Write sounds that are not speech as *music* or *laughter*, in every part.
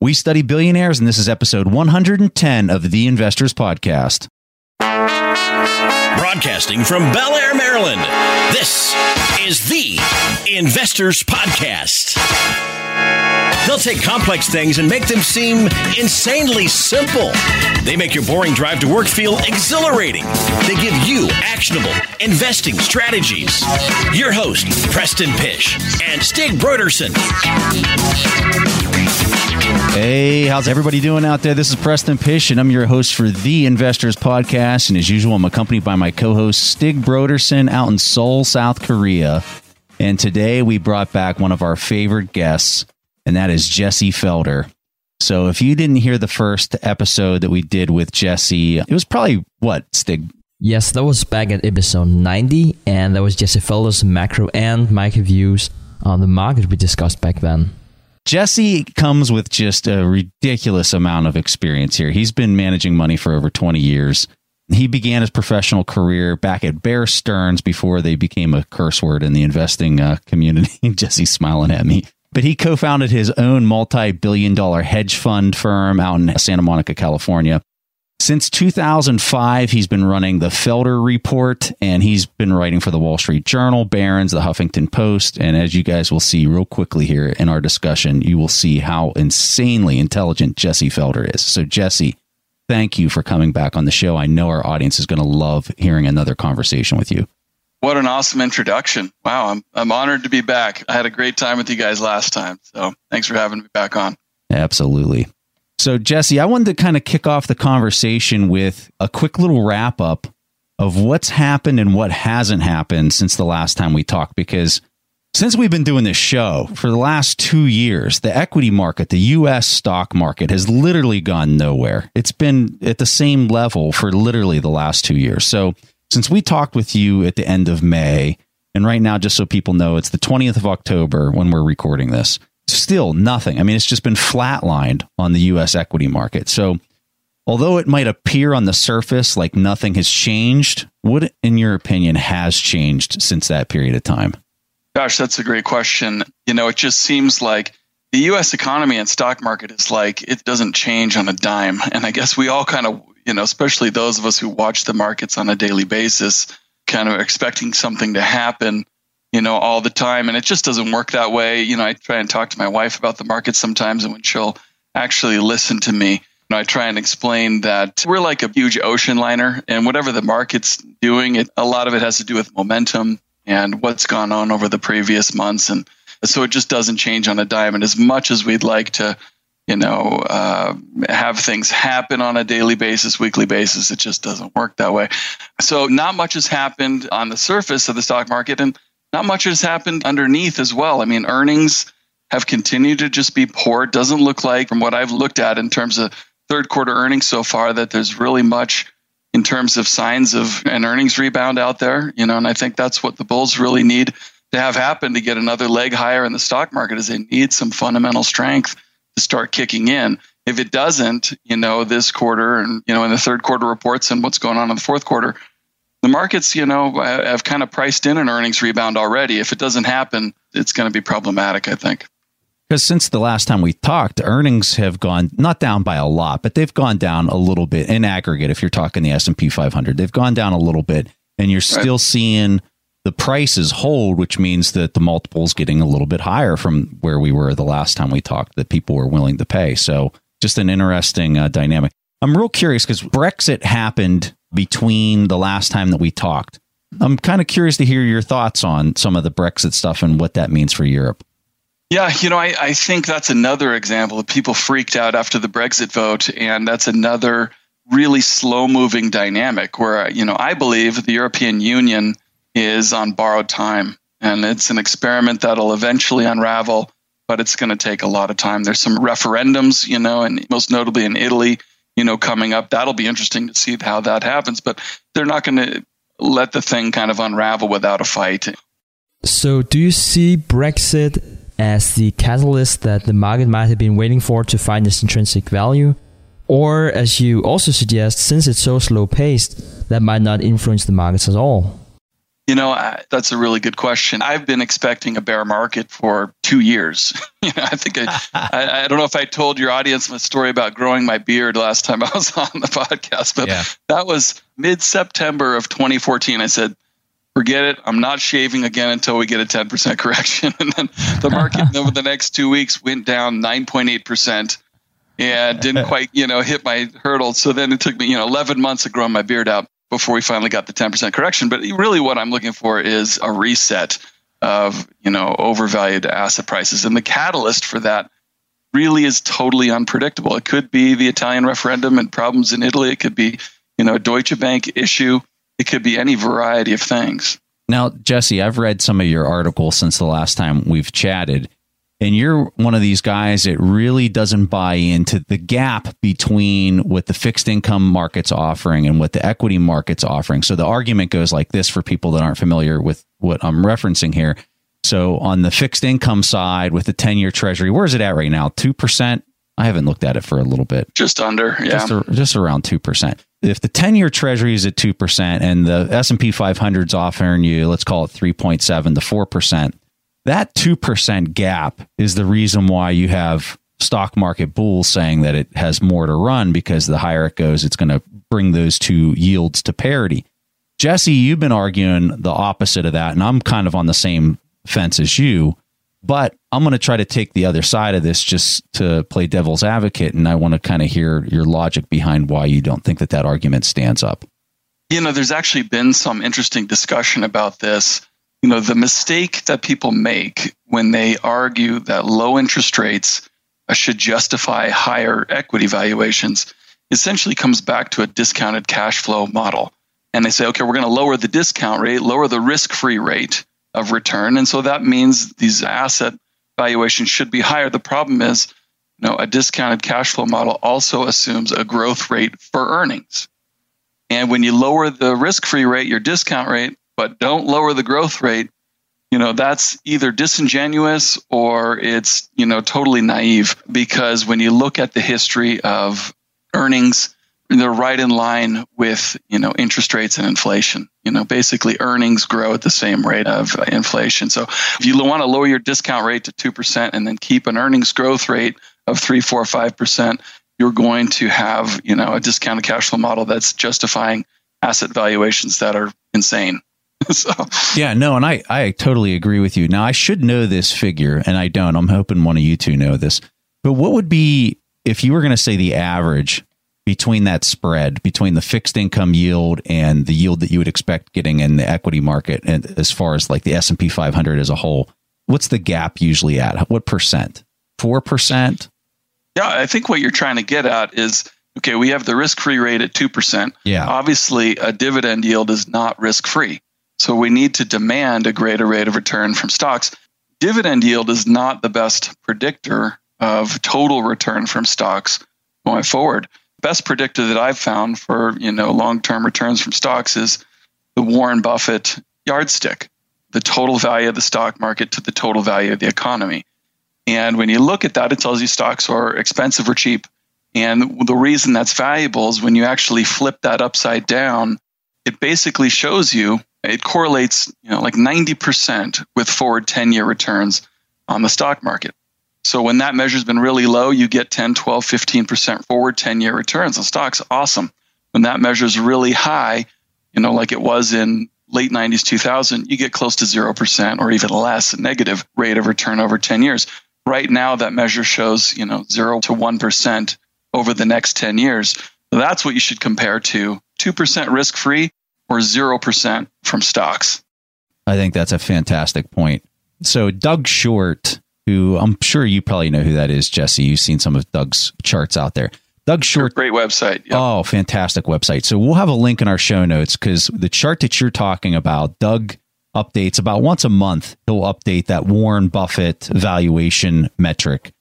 We study billionaires, and this is episode 110 of the Investors Podcast. Broadcasting from Bel Air, Maryland, this is the Investors Podcast. They'll take complex things and make them seem insanely simple. They make your boring drive to work feel exhilarating. They give you actionable investing strategies. Your host, Preston Pysh and Stig Brodersen. Hey, how's everybody doing out there? This is Preston Pysh, and I'm your host for the Investors Podcast. And as usual, I'm accompanied by my co host, Stig Brodersen, out in Seoul, South Korea. And today we brought back one of our favorite guests, and that is Jesse Felder. So if you didn't hear the first episode that we did with Jesse, it was probably what, Stig? Yes, that was back at episode 90, and that was Jesse Felder's macro and micro views on the market we discussed back then. Jesse comes with just a ridiculous amount of experience here. He's been managing money for over 20 years. He began his professional career back at Bear Stearns before they became a curse word in the investing uh, community. *laughs* Jesse's smiling at me. But he co founded his own multi billion dollar hedge fund firm out in Santa Monica, California. Since 2005, he's been running the Felder Report and he's been writing for the Wall Street Journal, Barron's, the Huffington Post. And as you guys will see real quickly here in our discussion, you will see how insanely intelligent Jesse Felder is. So, Jesse, thank you for coming back on the show. I know our audience is going to love hearing another conversation with you. What an awesome introduction. Wow, I'm, I'm honored to be back. I had a great time with you guys last time. So, thanks for having me back on. Absolutely. So, Jesse, I wanted to kind of kick off the conversation with a quick little wrap up of what's happened and what hasn't happened since the last time we talked. Because since we've been doing this show for the last two years, the equity market, the US stock market, has literally gone nowhere. It's been at the same level for literally the last two years. So, since we talked with you at the end of May, and right now, just so people know, it's the 20th of October when we're recording this still nothing. I mean, it's just been flatlined on the US equity market. So, although it might appear on the surface like nothing has changed, what, in your opinion, has changed since that period of time? Gosh, that's a great question. You know, it just seems like the US economy and stock market is like it doesn't change on a dime. And I guess we all kind of, you know, especially those of us who watch the markets on a daily basis, kind of expecting something to happen you know, all the time. And it just doesn't work that way. You know, I try and talk to my wife about the market sometimes, and when she'll actually listen to me, you know, I try and explain that we're like a huge ocean liner, and whatever the market's doing, it, a lot of it has to do with momentum and what's gone on over the previous months. And so it just doesn't change on a dime. And as much as we'd like to, you know, uh, have things happen on a daily basis, weekly basis, it just doesn't work that way. So not much has happened on the surface of the stock market. And not much has happened underneath as well. I mean, earnings have continued to just be poor. It doesn't look like, from what I've looked at in terms of third quarter earnings so far, that there's really much in terms of signs of an earnings rebound out there. You know, and I think that's what the bulls really need to have happen to get another leg higher in the stock market is they need some fundamental strength to start kicking in. If it doesn't, you know, this quarter and you know in the third quarter reports and what's going on in the fourth quarter, the markets, you know, have kind of priced in an earnings rebound already. If it doesn't happen, it's going to be problematic, I think. Because since the last time we talked, earnings have gone not down by a lot, but they've gone down a little bit in aggregate. If you're talking the S and P 500, they've gone down a little bit, and you're still right. seeing the prices hold, which means that the multiples getting a little bit higher from where we were the last time we talked. That people were willing to pay. So just an interesting uh, dynamic. I'm real curious because Brexit happened between the last time that we talked. I'm kind of curious to hear your thoughts on some of the Brexit stuff and what that means for Europe. Yeah, you know, I, I think that's another example of people freaked out after the Brexit vote. And that's another really slow moving dynamic where, you know, I believe the European Union is on borrowed time. And it's an experiment that'll eventually unravel, but it's going to take a lot of time. There's some referendums, you know, and most notably in Italy, you know, coming up. That'll be interesting to see how that happens, but they're not going to let the thing kind of unravel without a fight. So, do you see Brexit as the catalyst that the market might have been waiting for to find its intrinsic value? Or, as you also suggest, since it's so slow paced, that might not influence the markets at all? You know, I, that's a really good question. I've been expecting a bear market for two years. *laughs* you know, I think I, I, I, don't know if I told your audience my story about growing my beard last time I was *laughs* on the podcast, but yeah. that was mid September of 2014. I said, forget it. I'm not shaving again until we get a 10% *laughs* correction. And then the market over the next two weeks went down 9.8% and didn't quite, you know, hit my hurdle. So then it took me, you know, 11 months to grow my beard out before we finally got the 10% correction. But really, what I'm looking for is a reset of you know overvalued asset prices, and the catalyst for that really is totally unpredictable. It could be the Italian referendum and problems in Italy. It could be you know a Deutsche Bank issue. It could be any variety of things. Now, Jesse, I've read some of your articles since the last time we've chatted, and you're one of these guys that really doesn't buy into the gap between what the fixed income market's offering and what the equity market's offering. So the argument goes like this for people that aren't familiar with what I'm referencing here. So on the fixed income side with the 10 year treasury, where is it at right now? 2%? I haven't looked at it for a little bit. Just under, yeah. Just, a, just around 2%. If the 10 year treasury is at 2% and the S&P 500 is offering you, let's call it 3.7 to 4%, that 2% gap is the reason why you have stock market bulls saying that it has more to run because the higher it goes, it's going to bring those two yields to parity. Jesse, you've been arguing the opposite of that, and I'm kind of on the same fence as you. But I'm going to try to take the other side of this just to play devil's advocate, and I want to kind of hear your logic behind why you don't think that that argument stands up. You know, there's actually been some interesting discussion about this you know, the mistake that people make when they argue that low interest rates should justify higher equity valuations essentially comes back to a discounted cash flow model. And they say, okay, we're going to lower the discount rate, lower the risk free rate of return. And so that means these asset valuations should be higher. The problem is, you know, a discounted cash flow model also assumes a growth rate for earnings. And when you lower the risk free rate, your discount rate, but don't lower the growth rate, you know, that's either disingenuous or it's, you know, totally naive because when you look at the history of earnings, they're right in line with, you know, interest rates and inflation. You know, basically earnings grow at the same rate of inflation. So if you want to lower your discount rate to 2% and then keep an earnings growth rate of 3, 4, 5%, you're going to have, you know, a discounted cash flow model that's justifying asset valuations that are insane. *laughs* so. Yeah, no, and I, I totally agree with you. Now, I should know this figure, and I don't. I'm hoping one of you two know this. But what would be, if you were going to say the average between that spread, between the fixed income yield and the yield that you would expect getting in the equity market, and as far as like the S&P 500 as a whole, what's the gap usually at? What percent? 4%? Yeah, I think what you're trying to get at is okay, we have the risk free rate at 2%. Yeah. Obviously, a dividend yield is not risk free. So we need to demand a greater rate of return from stocks. Dividend yield is not the best predictor of total return from stocks going forward. Best predictor that I've found for, you know, long-term returns from stocks is the Warren Buffett yardstick, the total value of the stock market to the total value of the economy. And when you look at that, it tells you stocks are expensive or cheap. And the reason that's valuable is when you actually flip that upside down, it basically shows you it correlates, you know, like 90% with forward 10 year returns on the stock market. So when that measure's been really low, you get 10, 12, 15% forward 10 year returns on stocks. Awesome. When that measure's really high, you know, like it was in late 90s, 2000, you get close to 0% or even less negative rate of return over 10 years. Right now, that measure shows, you know, 0 to 1% over the next 10 years. That's what you should compare to 2% risk free or 0% from stocks. I think that's a fantastic point. So, Doug Short, who I'm sure you probably know who that is, Jesse. You've seen some of Doug's charts out there. Doug Short. Great website. Yep. Oh, fantastic website. So, we'll have a link in our show notes because the chart that you're talking about, Doug updates about once a month. He'll update that Warren Buffett valuation metric.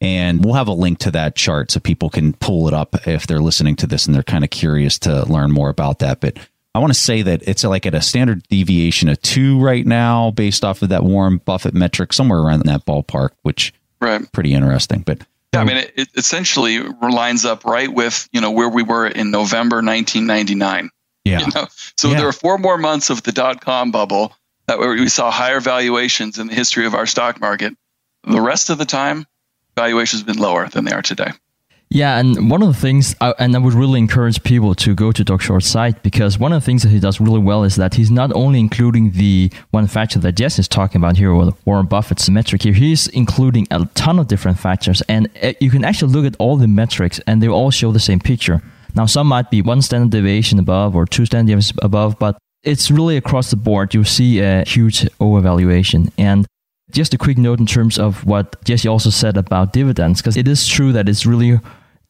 And we'll have a link to that chart so people can pull it up if they're listening to this and they're kind of curious to learn more about that. But I want to say that it's like at a standard deviation of two right now, based off of that Warren Buffett metric, somewhere around that ballpark, which right pretty interesting. But yeah, I um, mean, it, it essentially lines up right with you know where we were in November 1999. Yeah. You know? So Yeah. there were four more months of the dot com bubble that where we saw higher valuations in the history of our stock market. The rest of the time, valuations have been lower than they are today. Yeah, and one of the things, I, and I would really encourage people to go to Doug Short's site because one of the things that he does really well is that he's not only including the one factor that Jess is talking about here, or Warren Buffett's metric here, he's including a ton of different factors, and uh, you can actually look at all the metrics, and they all show the same picture. Now, some might be one standard deviation above or two standard deviations above, but it's really across the board. You see a huge overvaluation, and just a quick note in terms of what Jesse also said about dividends, because it is true that it's really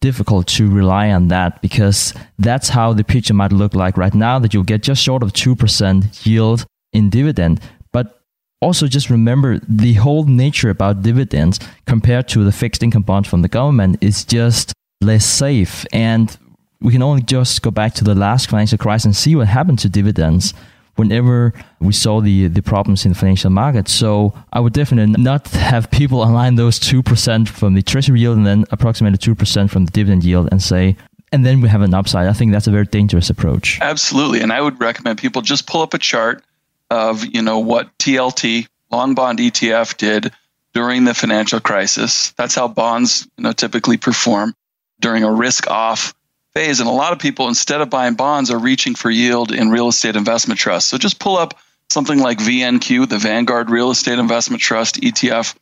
difficult to rely on that because that's how the picture might look like right now that you'll get just short of 2% yield in dividend. But also just remember the whole nature about dividends compared to the fixed income bonds from the government is just less safe. And we can only just go back to the last financial crisis and see what happened to dividends whenever we saw the, the problems in the financial market. So I would definitely not have people *laughs* align those 2% from the treasury yield and then approximately 2% from the dividend yield and say, and then we have an upside. I think that's a very dangerous approach. Absolutely. And I would recommend people just pull up a chart of, you know, what TLT, long bond ETF did during the financial crisis. That's how bonds, you know, typically perform during a risk off phase. And a lot of people, instead of buying bonds, are reaching for yield in real estate investment trusts. So just pull up something like VNQ, the Vanguard Real Estate Investment Trust ETF,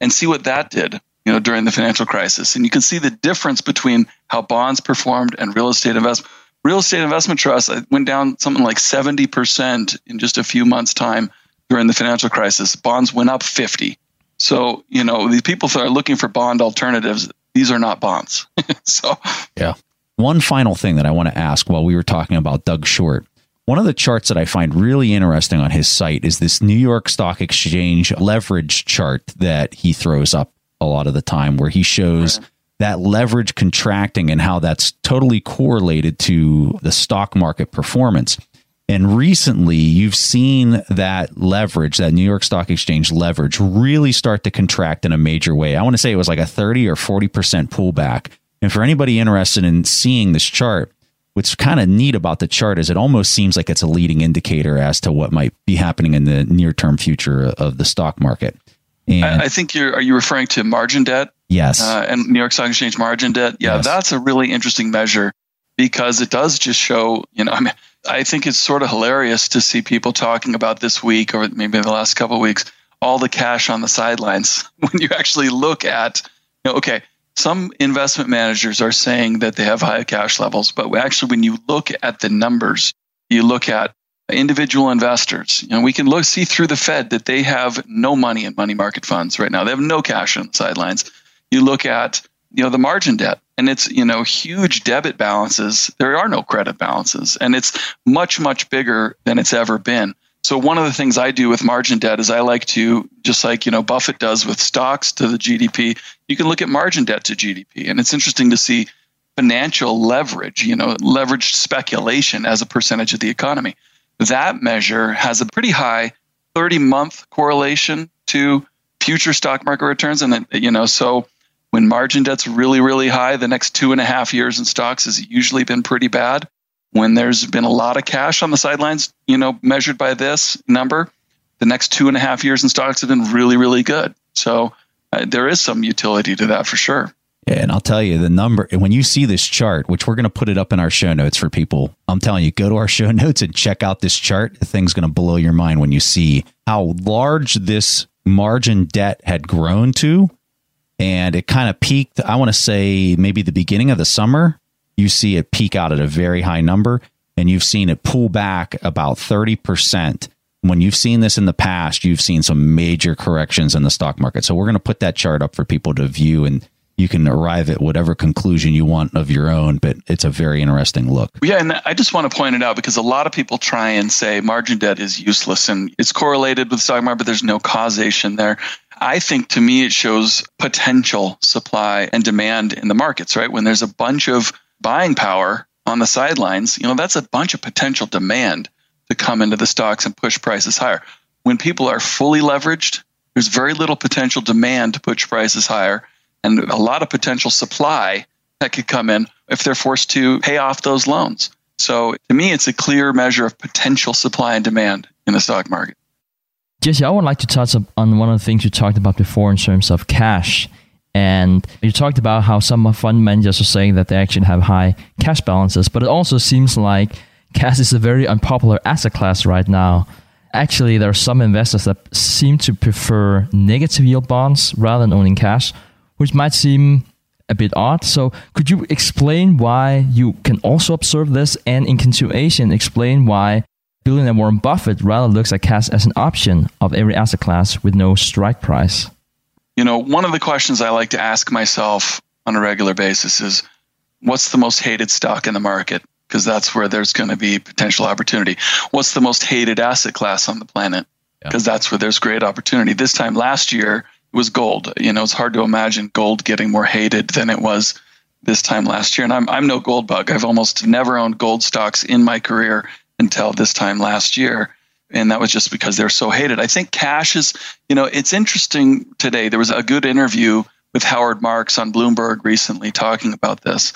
and see what that did, you know, during the financial crisis. And you can see the difference between how bonds performed and real estate investment. Real estate investment trusts uh, went down something like 70% in just a few months' time during the financial crisis. Bonds went up 50. So, you know, these people that are looking for bond alternatives, these are not bonds. *laughs* so, Yeah. One final thing that I want to ask while we were talking about Doug Short. One of the charts that I find really interesting on his site is this New York Stock Exchange leverage chart that he throws up a lot of the time, where he shows that leverage contracting and how that's totally correlated to the stock market performance. And recently, you've seen that leverage, that New York Stock Exchange leverage, really start to contract in a major way. I want to say it was like a 30 or 40% pullback. And for anybody interested in seeing this chart, what's kind of neat about the chart is it almost seems like it's a leading indicator as to what might be happening in the near term future of the stock market. And I, I think you're, are you referring to margin debt? yes, uh, and New York Stock Exchange margin debt. Yeah, Yes. that's a really interesting measure because it does just show, you know, I mean, I think it's sort of hilarious to see people talking about this week or maybe the last couple of weeks, all the cash on the sidelines *laughs* when you actually look at, you know, okay, some investment managers are saying that they have high cash levels, but actually, when you look at the numbers, you look at individual investors. You know, we can look see through the Fed that they have no money in money market funds right now. They have no cash on the sidelines. You look at you know the margin debt, and it's you know huge debit balances. There are no credit balances, and it's much much bigger than it's ever been. So one of the things I do with margin debt is I like to just like you know Buffett does with stocks to the GDP. You can look at margin debt to GDP, and it's interesting to see financial leverage, you know, leveraged speculation as a percentage of the economy. That measure has a pretty high 30 month correlation to future stock market returns. And, it, you know, so when margin debt's really, really high, the next two and a half years in stocks has usually been pretty bad. When there's been a lot of cash on the sidelines, you know, measured by this number, the next two and a half years in stocks have been really, really good. So uh, there is some utility to that for sure. Yeah, and I'll tell you the number when you see this chart, which we're going to put it up in our show notes for people. I'm telling you, go to our *laughs* show notes and check out this chart. The thing's going to blow your mind when you see how large this margin debt had grown to. And it kind of peaked, I want to say maybe the beginning of the summer. You see it peak out at a very high number, and you've seen it pull back about 30%. When you've seen this in the past, you've seen some major corrections in the stock market. So we're going to put that chart up for people to view and you can arrive at whatever conclusion you want of your own, but it's a very interesting look. Yeah, and I just want to point it out because a lot of people try and say margin debt is useless and it's correlated with stock market, but there's no causation there. I think to me it shows potential supply and demand in the markets, right? When there's a bunch of buying power on the sidelines, you know, that's a bunch of potential demand to come into the stocks and push prices higher. When people are fully leveraged, there's very little potential demand to push prices higher and a lot of potential supply that could come in if they're forced to pay off those loans. So to me, it's a clear measure of potential supply and demand in the stock market. Jesse, I would like to touch on one of the things you talked about before in terms of cash. And you talked about how some fund managers are saying that they actually have high cash balances, but it also seems like cash is a very unpopular asset class right now. Actually, there are some investors that seem to prefer negative yield bonds rather than owning cash, which might seem a bit odd. So, could you explain why you can also observe this, and in continuation, explain why billionaire Warren Buffett rather looks at cash as an option of every asset class with no strike price? You know, one of the questions I like to ask myself on a regular basis is what's the most hated stock in the market? Because that's where there's going to be potential opportunity. What's the most hated asset class on the planet? Because yeah. that's where there's great opportunity. This time last year, it was gold. You know, it's hard to imagine gold getting more hated than it was this time last year. And I'm, I'm no gold bug. I've almost never owned gold stocks in my career until this time last year and that was just because they're so hated. I think cash is, you know, it's interesting today. There was a good interview with Howard Marks on Bloomberg recently talking about this,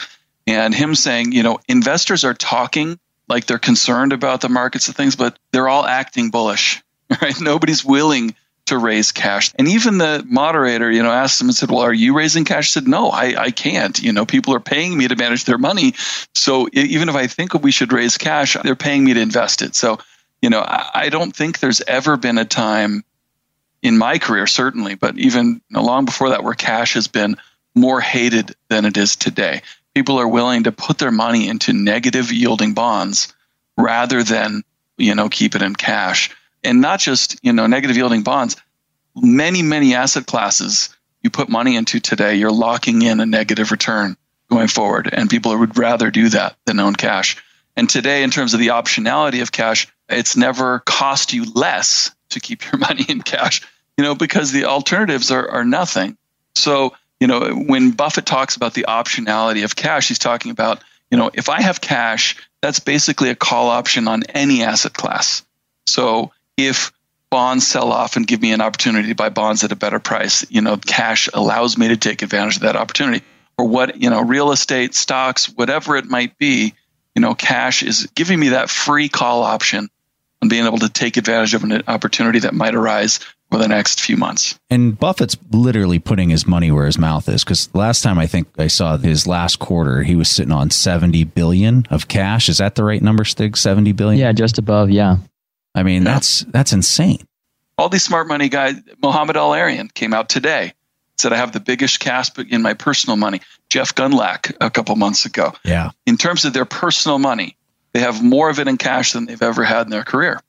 and him saying, you know, investors are talking like they're concerned about the markets and things, but they're all acting bullish, *laughs* right? Nobody's willing to raise cash. And even the moderator, you know, asked him and said, Well, are you raising cash? He said, No, I, I can't. You know, people are paying me to manage their money. So even if I think we should raise cash, they're paying me to invest it. So you know, I, I don't think there's ever been a time in my career, certainly, but even you know, long before that, where cash has been more hated than it is today. People are willing to put their money into negative yielding bonds rather than, you know, keep it in cash. And not just, you know, negative yielding bonds, many, many asset classes you put money into today, you're locking in a negative return going forward. And people would rather do that than own cash. And today, in terms of the optionality of cash, it's never cost you less to keep your *laughs* money in cash, you know, because the alternatives are, are nothing. So, you know, when Buffett talks about the optionality of cash, he's talking about, you know, if I have cash, that's basically a call option on any asset class. So if bonds sell off and give me an opportunity to buy bonds at a better price, you know, cash allows me to take advantage of that opportunity. Or what, you know, real estate, stocks, whatever it might be, you know, cash is giving me that free call option and being able to take advantage of an opportunity that might arise for the next few months. And Buffett's literally putting his money where his mouth is because last time I think I saw his last quarter, he was sitting on 70 billion of cash. Is that the right number, Stig? 70 billion? Yeah, just above. Yeah. I mean, yeah. that's that's insane. All these smart money guys, Mohamed El-Erian came out today, said I have the biggest cash in my personal money. Jeff Gundlach a couple months ago. Yeah. In terms of their personal money, they have more of it in cash than they've ever had in their career.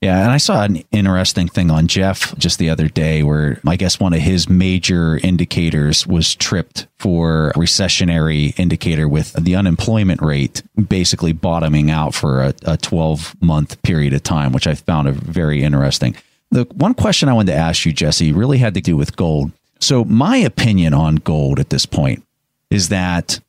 Yeah, and I saw an interesting thing on Jeff just the other day where I guess one of his major indicators was tripped for a recessionary indicator with the unemployment rate basically bottoming out for a, a 12 month period of time, which I found a very interesting. The one question I wanted to ask you, Jesse, really had to do with gold. So my opinion on gold at this point is that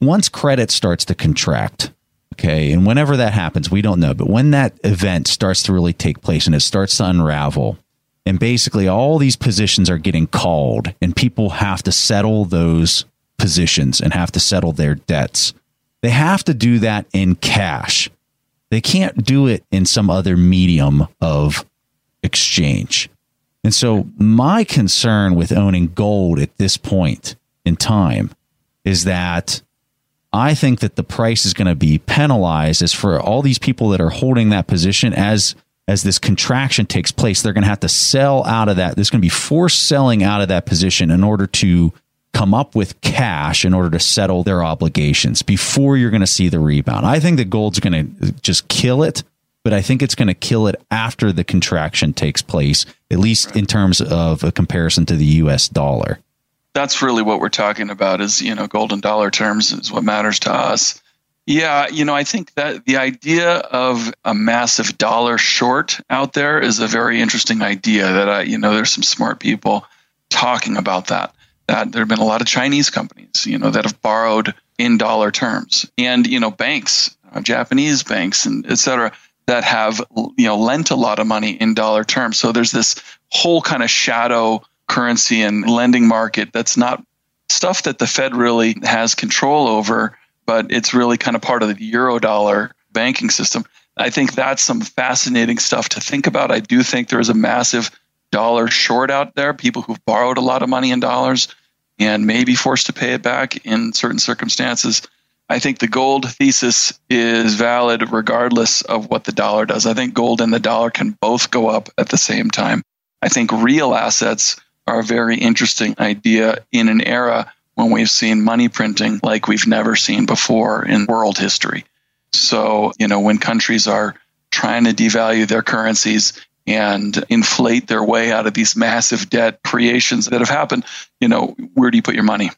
once credit starts to contract, Okay. And whenever that happens, we don't know. But when that event starts to really take place and it starts to unravel, and basically all these positions are getting called, and people have to settle those positions and have to settle their debts, they have to do that in cash. They can't do it in some other medium of exchange. And so, my concern with owning gold at this point in time is that I think that the price is going to be penalized as for all these people that are holding that position as as this contraction takes place, they're going to have to sell out of that. There's going to be forced selling out of that position in order to come up with cash in order to settle their obligations before you're going to see the rebound. I think that gold's going to just kill it, but I think it's going to kill it after the contraction takes place, at least in terms of a comparison to the US dollar. That's really what we're talking about is you know golden dollar terms is what matters to us. Yeah you know i think that the idea of a massive dollar short out there is a very interesting idea that i you know there's some smart people talking about that that there have been a lot of chinese companies you know that have borrowed in dollar terms. And you know banks uh, japanese banks and et cetera that have you know lent a lot of money in dollar terms so there's this whole kind of shadow currency and lending market that's not stuff that the Fed really has control over. but it's really kind of part of the euro dollar banking system. I think that's some fascinating stuff to think about. I do think there is a massive dollar short out there, people who've borrowed a lot of money in dollars and may be forced to pay it back in certain circumstances. I think the gold thesis is valid regardless of what the dollar does. I think gold and the dollar can both go up at the same time. I think real assets are a very interesting idea in an era when we've seen money printing like we've never seen before in world history. So, you know, when countries are trying to devalue their currencies and inflate their way out of these massive debt creations that have happened, you know, where do you put your money? You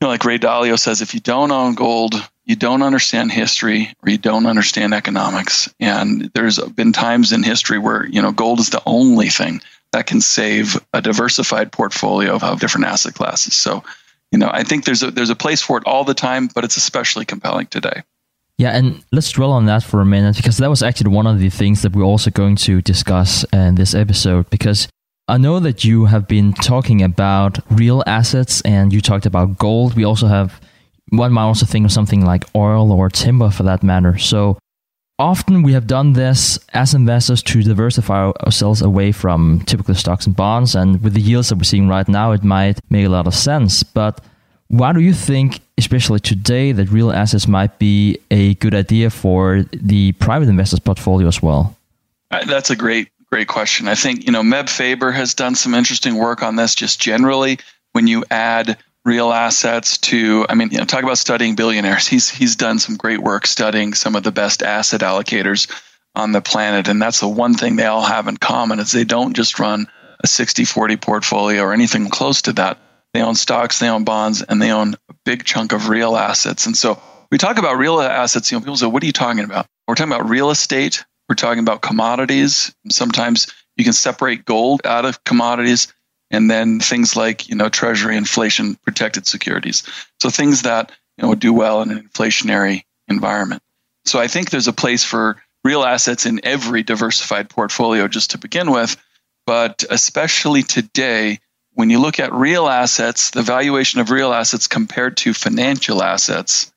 know, like Ray Dalio says, if you don't own gold, you don't understand history or you don't understand economics. And there's been times in history where, you know, gold is the only thing that can save a diversified portfolio of different asset classes. So, you know, I think there's a there's a place for it all the time, but it's especially compelling today. Yeah, and let's dwell on that for a minute because that was actually one of the things that we're also going to discuss in this episode. Because I know that you have been talking about real assets and you talked about gold. We also have one might also think of something like oil or timber for that matter. So often we have done this as investors to diversify ourselves away from typical stocks and bonds. And with the yields that we're seeing right now, it might make a lot of sense. But why do you think, especially today, that real assets might be a good idea for the private investors portfolio as well? Uh, that's a great, great question. I think, you know, Meb Faber has done some interesting work on this just generally. When you add real assets to i mean you know talk about studying billionaires. He's he's done some great work studying some of the best asset allocators on the planet. And that's the one thing they all have in common is they don't just run a 60-40 portfolio or anything close to that. They own stocks they own bonds and they own a big chunk of real assets. And so we talk about real assets you know people say what are you talking about? We're talking about real estate. We're talking about commodities. Sometimes you can separate gold out of commodities and then things like you know treasury inflation protected securities. So things that you know do well in an inflationary environment. So i think there's a place for real assets in every diversified portfolio just to begin with. But especially today when you look at real assets the valuation of real assets compared to financial assets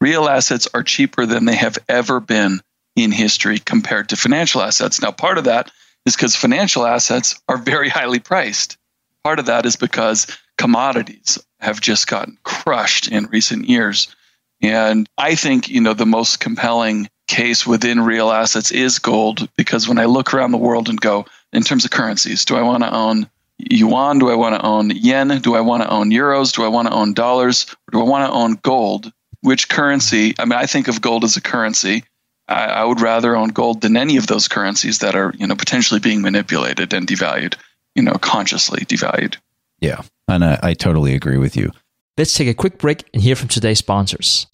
real assets are cheaper than they have ever been in history compared to financial assets. Now part of that is because financial assets are very highly priced Part of that is because commodities have just gotten crushed in recent years. And I think, you know, the most compelling case within real assets is gold because when I look around the world and go, in terms of currencies, do I want to own yuan? Do I want to own yen? Do I want to own euros? Do I want to own dollars? Or do I want to own gold? Which currency? I mean, I think of gold as a currency. I, I would rather own gold than any of those currencies that are, you know, potentially being manipulated and devalued you know, consciously devalued. Yeah. And I, I totally agree with you. Let's take a quick break and hear from today's sponsors.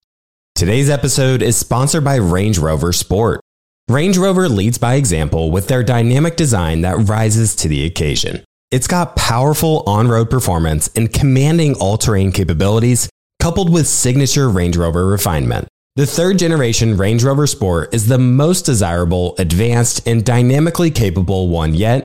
Today's episode is sponsored by Range Rover Sport. Range Rover leads by example with their dynamic design that rises to the occasion. It's got powerful on road performance and commanding all terrain capabilities, coupled with signature Range Rover refinement. The third generation Range Rover Sport is the most desirable, advanced, and dynamically capable one yet,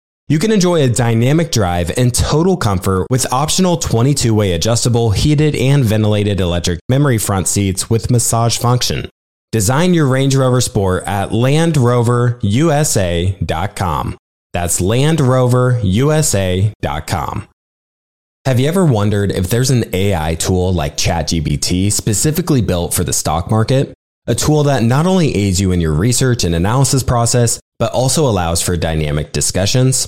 You can enjoy a dynamic drive and total comfort with optional 22 way adjustable, heated, and ventilated electric memory front seats with massage function. Design your Range Rover Sport at LandRoverUSA.com. That's LandRoverUSA.com. Have you ever wondered if there's an AI tool like ChatGPT specifically built for the stock market? A tool that not only aids you in your research and analysis process, but also allows for dynamic discussions?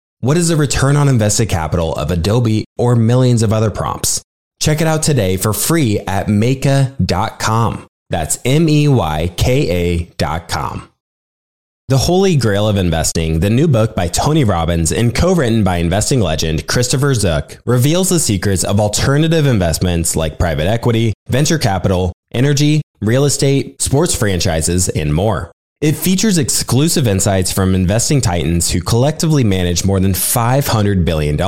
What is the return on invested capital of Adobe or millions of other prompts? Check it out today for free at Meyka.com. That's M E Y K A.com. The Holy Grail of Investing, the new book by Tony Robbins and co written by investing legend Christopher Zook, reveals the secrets of alternative investments like private equity, venture capital, energy, real estate, sports franchises, and more. It features exclusive insights from investing titans who collectively manage more than $500 billion,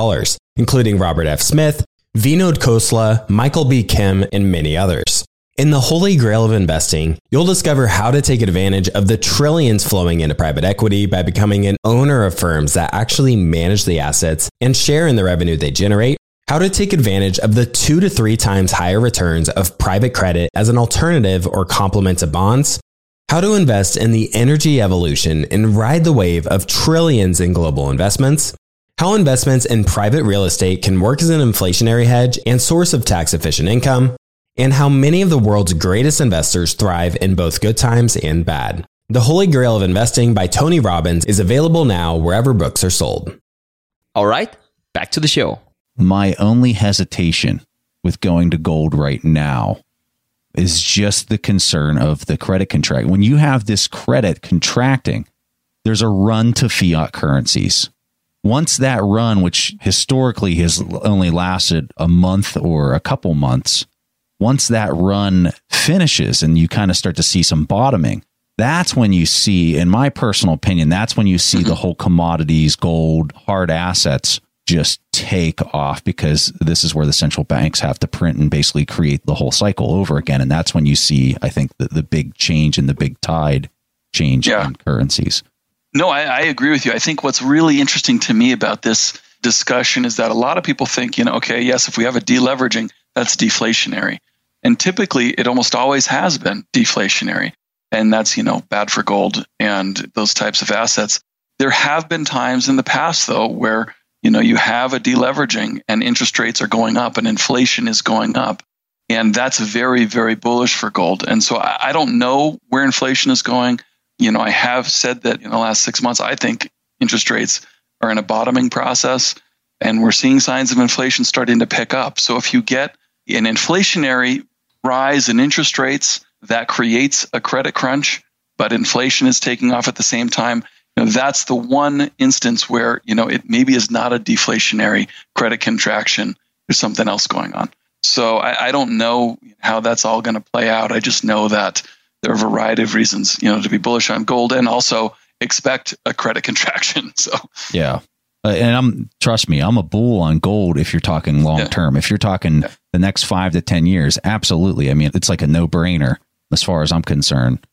including Robert F. Smith, Vinod Khosla, Michael B. Kim, and many others. In the holy grail of investing, you'll discover how to take advantage of the trillions flowing into private equity by becoming an owner of firms that actually manage the assets and share in the revenue they generate, how to take advantage of the two to three times higher returns of private credit as an alternative or complement to bonds, how to invest in the energy evolution and ride the wave of trillions in global investments, how investments in private real estate can work as an inflationary hedge and source of tax efficient income, and how many of the world's greatest investors thrive in both good times and bad. The Holy Grail of Investing by Tony Robbins is available now wherever books are sold. All right, back to the show. My only hesitation with going to gold right now is just the concern of the credit contract. When you have this credit contracting, there's a run to fiat currencies. Once that run, which historically has only lasted a month or a couple months, once that run finishes and you kind of start to see some bottoming, that's when you see, in my personal opinion, that's when you see the whole commodities, gold, hard assets just take off because this is where the central banks have to print and basically create the whole cycle over again. And that's when you see, I think, the, the big change and the big tide change yeah. in currencies. No, I, I agree with you. I think what's really interesting to me about this discussion is that a lot of people think, you know, okay, yes, if we have a deleveraging, that's deflationary. And typically, it almost always has been deflationary. And that's, you know, bad for gold and those types of assets. There have been times in the past, though, where, you know, you have a deleveraging and interest rates are going up and inflation is going up. And that's very, very bullish for gold. And so I don't know where inflation is going. You know, I have said that in the last six months, I think interest rates are in a bottoming process and we're seeing signs of inflation starting to pick up. So if you get an inflationary rise in interest rates that creates a credit crunch, but inflation is taking off at the same time. You know, that's the one instance where you know it maybe is not a deflationary credit contraction. There's something else going on. So I, I don't know how that's all going to play out. I just know that there are a variety of reasons, you know, to be bullish on gold and also expect a credit *laughs* contraction. So yeah, uh, and I'm trust me, I'm a bull on gold if you're talking long term. Yeah. If you're talking yeah. the next five to ten years, absolutely. I mean, it's like a no brainer as far as I'm concerned.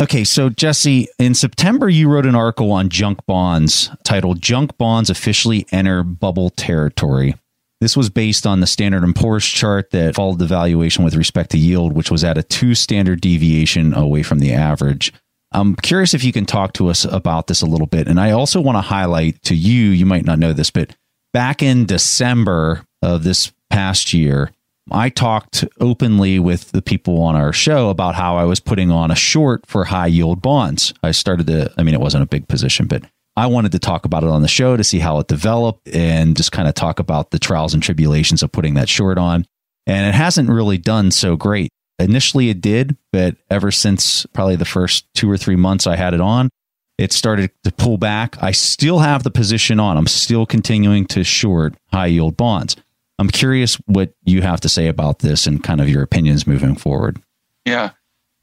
Okay, so Jesse, in September you wrote an article on junk bonds titled "Junk Bonds Officially Enter Bubble Territory." This was based on the Standard & Poor's chart that followed the valuation with respect to yield, which was at a two standard deviation away from the average. I'm curious if you can talk to us about this a little bit. And I also want to highlight to you, you might not know this, but back in December of this past year, I talked openly with the people on our show about how I was putting on a short for high yield bonds. I started to, I mean, it wasn't a big position, but I wanted to talk about it on the show to see how it developed and just kind of talk about the trials and tribulations of putting that short on. And it hasn't really done so great. Initially, it did, but ever since probably the first two or three months I had it on, it started to pull back. I still have the position on. I'm still continuing to short high yield bonds. I'm curious what you have to say about this and kind of your opinions moving forward. Yeah.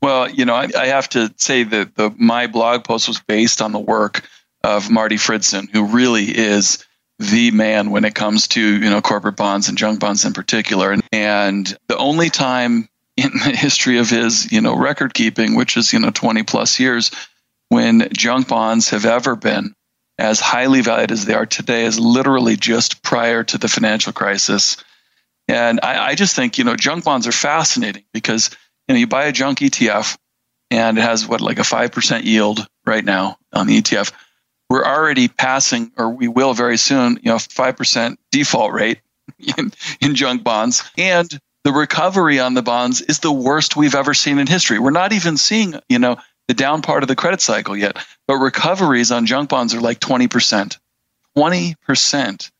Well, you know, I, I have to say that the my blog post was based on the work of Marty Fridson, who really is the man when it comes to you know corporate bonds and junk bonds in particular. And, and the only time in the history of his, you know, record keeping, which is, you know, 20 plus years, when junk bonds have ever been as highly valued as they are today is literally just prior to the financial crisis. And I, I just think, you know, junk bonds are fascinating because, you know, you buy a junk ETF and it has what, like a 5% yield right now on the ETF. We're already passing, or we will very soon, you know, 5% default rate *laughs* in, in junk bonds. And the recovery on the bonds is the worst we've ever seen in history. We're not even seeing, you know, the down part of the credit cycle yet. But recoveries on junk bonds are like 20%. 20%.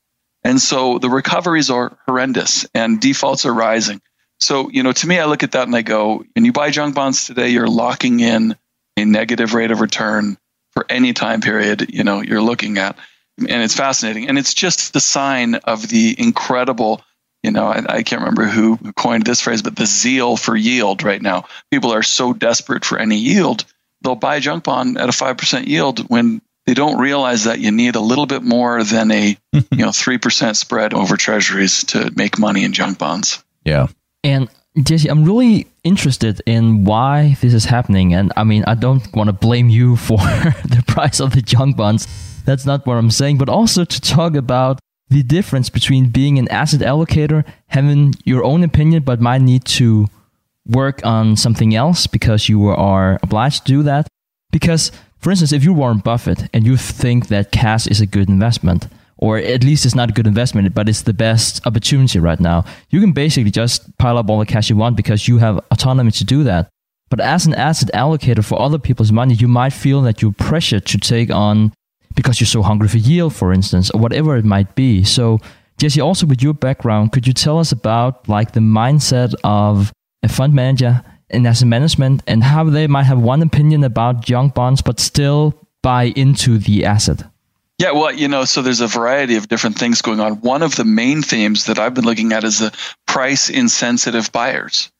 And so the recoveries are horrendous and defaults are rising. So, you know, to me, I look at that and I go, when you buy junk bonds today, you're locking in a negative rate of return for any time period, you know, you're looking at. And it's fascinating. And it's just the sign of the incredible, you know, I, I can't remember who coined this phrase, but the zeal for yield right now. People are so desperate for any yield, they'll buy a junk bond at a 5% yield when they don't realize that you need a little bit more than a *laughs* you know 3% spread over treasuries to make money in junk bonds. Yeah. And Jesse, I'm really interested in why this is happening. And I mean, I don't want to blame you for *laughs* the price of the junk bonds. That's not what I'm saying, but also to talk about the difference between being an asset allocator, having your own opinion, but might need to work on something else because you are obliged to do that. Because, for instance, if you're Warren Buffett and you think that cash is a good investment, or at least it's not a good investment, but it's the best opportunity right now. You can basically just pile up all the cash you want because you have autonomy to do that. But as an asset allocator for other people's money, you might feel that you're pressured to take on because you're so hungry for yield, for instance, or whatever it might be. So, Jesse, also with your background, could you tell us about like the mindset of a fund manager in asset management and how they might have one opinion about junk bonds but still buy into the asset? Yeah, well, you know, so there's a variety of different things going on. One of the main themes that I've been looking at is the price insensitive buyers.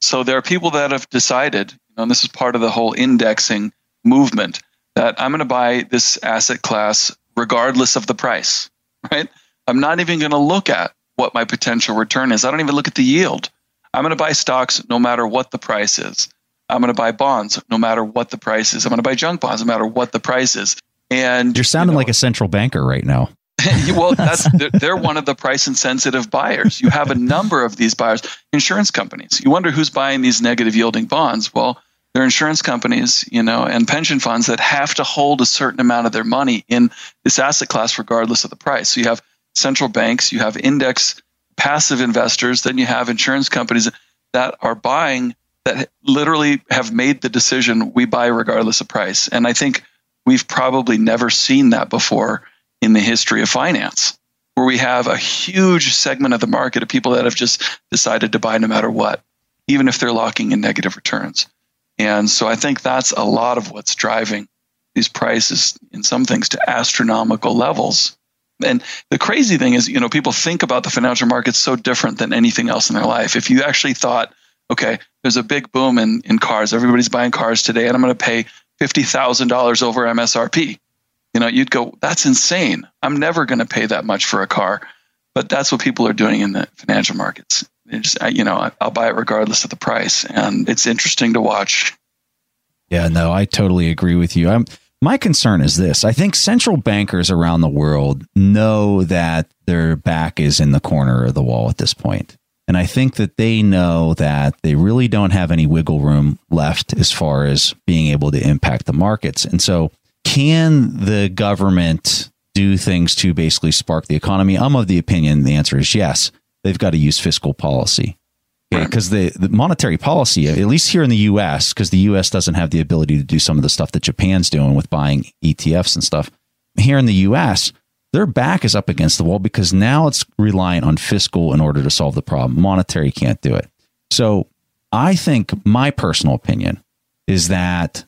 So there are people that have decided, you know, and this is part of the whole indexing movement, that I'm going to buy this asset class regardless of the price, right? I'm not even going to look at what my potential return is. I don't even look at the yield. I'm going to buy stocks no matter what the price is. I'm going to buy bonds no matter what the price is. I'm going to buy junk bonds no matter what the price is. And you're sounding you know, like a central banker right now. *laughs* well, that's *laughs* they're, they're, one of the price insensitive buyers. You have a number of these buyers, insurance companies. You wonder who's buying these negative yielding bonds. Well, they're insurance companies, you know, and pension funds that have to hold a certain amount of their money in this asset class regardless of the price. So you have central banks, you have index passive investors, then you have insurance companies that are buying that literally have made the decision we buy regardless of price. And I think We've probably never seen that before in the history of finance, where we have a huge segment of the market of people that have just decided to buy no matter what, even if they're locking in negative returns. And so I think that's a lot of what's driving these prices in some things to astronomical levels. And the crazy thing is, you know, people think about the financial markets so different than anything else in their life. If you actually thought, okay, there's a big boom in, in cars, everybody's buying cars today, and I'm going to pay $50,000 over MSRP. You know, you'd go, that's insane. I'm never going to pay that much for a car. But that's what people are doing in the financial markets. Just, you know, I'll buy it regardless of the price. And it's interesting to watch. Yeah, no, I totally agree with you. I'm, my concern is this I think central bankers around the world know that their back is in the corner of the wall at this point. And I think that they know that they really don't have any wiggle room left as far as being able to impact the markets. And so, can the government do things to basically spark the economy? I'm of the opinion the answer is yes. They've got to use fiscal policy. Because the, the monetary policy, at least here in the US, because the US doesn't have the ability to do some of the stuff that Japan's doing with buying ETFs and stuff. Here in the US, their back is up against the wall because now it's reliant on fiscal in order to solve the problem. Monetary can't do it. So I think my personal opinion is that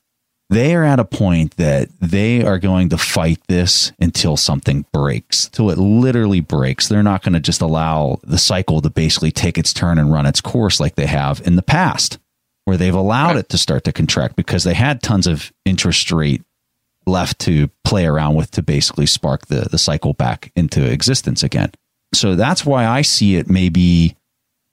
they are at a point that they are going to fight this until something breaks, till it literally breaks. They're not going to just allow the cycle to basically take its turn and run its course like they have in the past, where they've allowed it to start to contract because they had tons of interest rate left to play around with to basically spark the, the cycle back into existence again. So that's why I see it maybe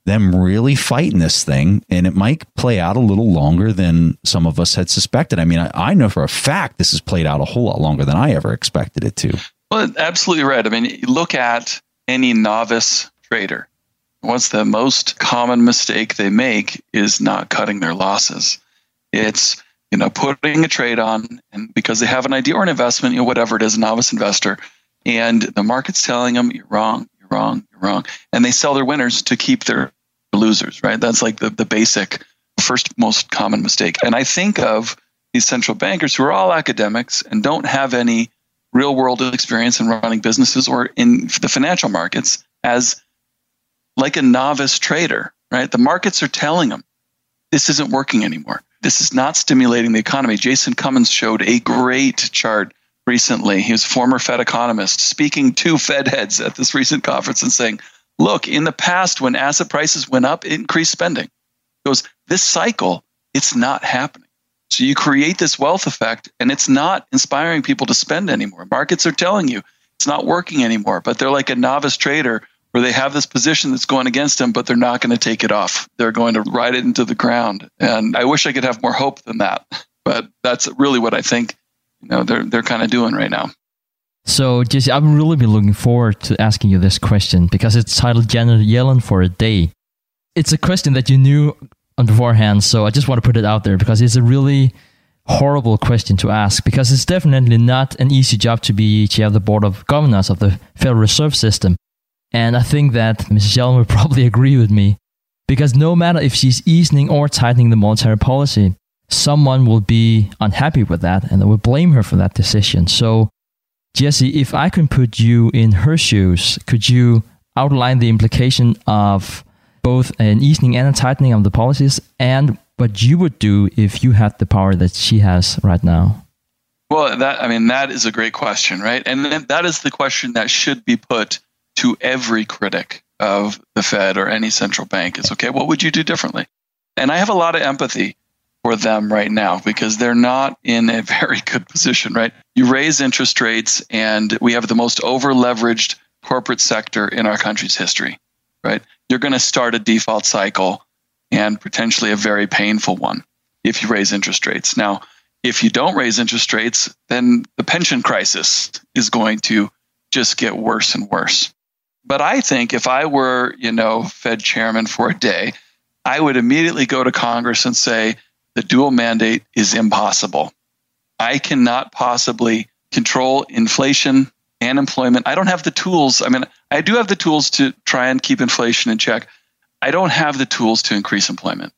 them really fighting this thing, and it might play out a little longer than some of us had suspected. I mean, I, I know for a fact this has played out a whole lot longer than I ever expected it to. Well, absolutely right. I mean, look at any novice trader. What's the most common mistake they make is not cutting their losses. It's you know, putting a trade on and because they have an idea or an investment, you know, whatever it is, a novice investor, and the market's telling them you're wrong, you're wrong, you're wrong. And they sell their winners to keep their losers, right? That's like the, the basic first most common mistake. And I think of these central bankers who are all academics and don't have any real world experience in running businesses or in the financial markets as like a novice trader, right? The markets are telling them this isn't working anymore. This is not stimulating the economy. Jason Cummins showed a great chart recently. He was a former Fed economist speaking to Fed heads at this recent conference and saying, look, in the past, when asset prices went up, it increased spending. He goes, this cycle, it's not happening. So you create this wealth effect and it's not inspiring people to spend anymore. Markets are telling you it's not working anymore, but they're like a novice trader where they have this position that's going against them, but they're not going to take it off. They're going to ride it into the ground. And I wish I could have more hope than that. But that's really what I think, you know, they're they're kind of doing right now. So, Jesse, I've really been looking forward to asking you this question because it's titled Janet Yellen for a Day. It's a question that you knew beforehand, so I just want to put it out there because it's a really horrible question to ask because it's definitely not an easy job to be chair of the board of governors of the Federal Reserve System. And I think that Mrs. Yellen would *laughs* probably agree with me because no matter if she's easing or tightening the monetary policy, someone will be unhappy with that and they will blame her for that decision. So, Jesse, if I can put you in her shoes, could you outline the implication of both an easing and a tightening of the policies and what you would do if you had the power that she has right now? Well, that I mean that is a great question, right? And that is the question that should be put to every critic of the Fed or any central bank is okay, what would you do differently? And I have a lot of empathy for them right now because they're not in a very good position, right? You raise interest rates and we have the most over leveraged corporate sector in our country's history, right? You're going to start a default cycle and potentially a very painful one if you raise interest rates. Now, if you don't raise interest rates, then the pension crisis is going to just get worse and worse. But I think if I were, you know, Fed chairman for a day, I would immediately go to Congress and say the dual mandate is impossible. I cannot possibly control inflation and employment. I don't have the tools. I mean, I do have the tools to try and keep inflation in check. I don't have the tools to increase employment.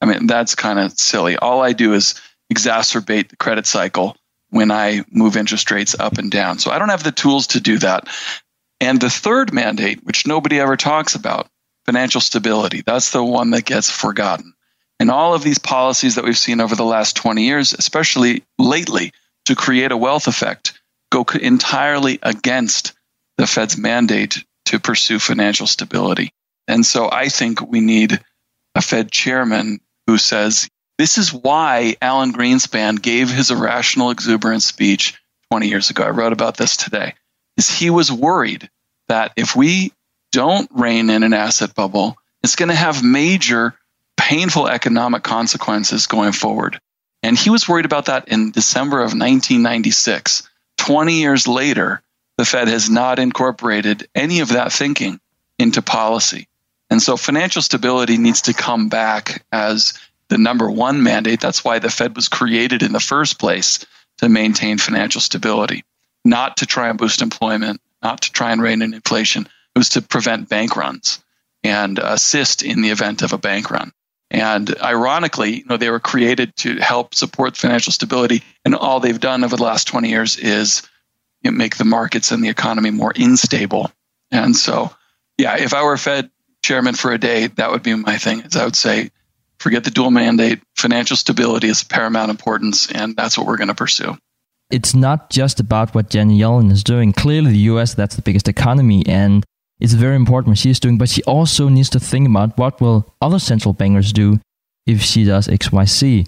I mean, that's kind of silly. All I do is exacerbate the credit cycle when I move interest rates up and down. So I don't have the tools to do that. And the third mandate, which nobody ever talks about, financial stability, that's the one that gets forgotten. And all of these policies that we've seen over the last 20 years, especially lately, to create a wealth effect, go entirely against the Fed's mandate to pursue financial stability. And so I think we need a Fed chairman who says, this is why Alan Greenspan gave his irrational exuberance speech 20 years ago. I wrote about this today is he was worried that if we don't rein in an asset bubble, it's going to have major painful economic consequences going forward. And he was worried about that in December of 1996. 20 years later, the Fed has not incorporated any of that thinking into policy. And so financial stability needs to come back as the number one mandate. That's why the Fed was created in the first place to maintain financial stability not to try and boost employment, not to try and rein in inflation. It was to prevent bank runs and assist in the event of a bank run. And ironically, you know, they were created to help support financial stability, and all they've done over the last 20 years is you know, make the markets and the economy more unstable. And so, yeah, if I were Fed chairman for a day, that would be my thing. Is I would say, forget the dual mandate. Financial stability is paramount importance, and that's what we're going to pursue it's not just about what Janet Yellen is doing. Clearly, the US, that's the biggest economy, and it's very important what she's doing, but she also needs to think about what will other central bankers do if she does XYZ.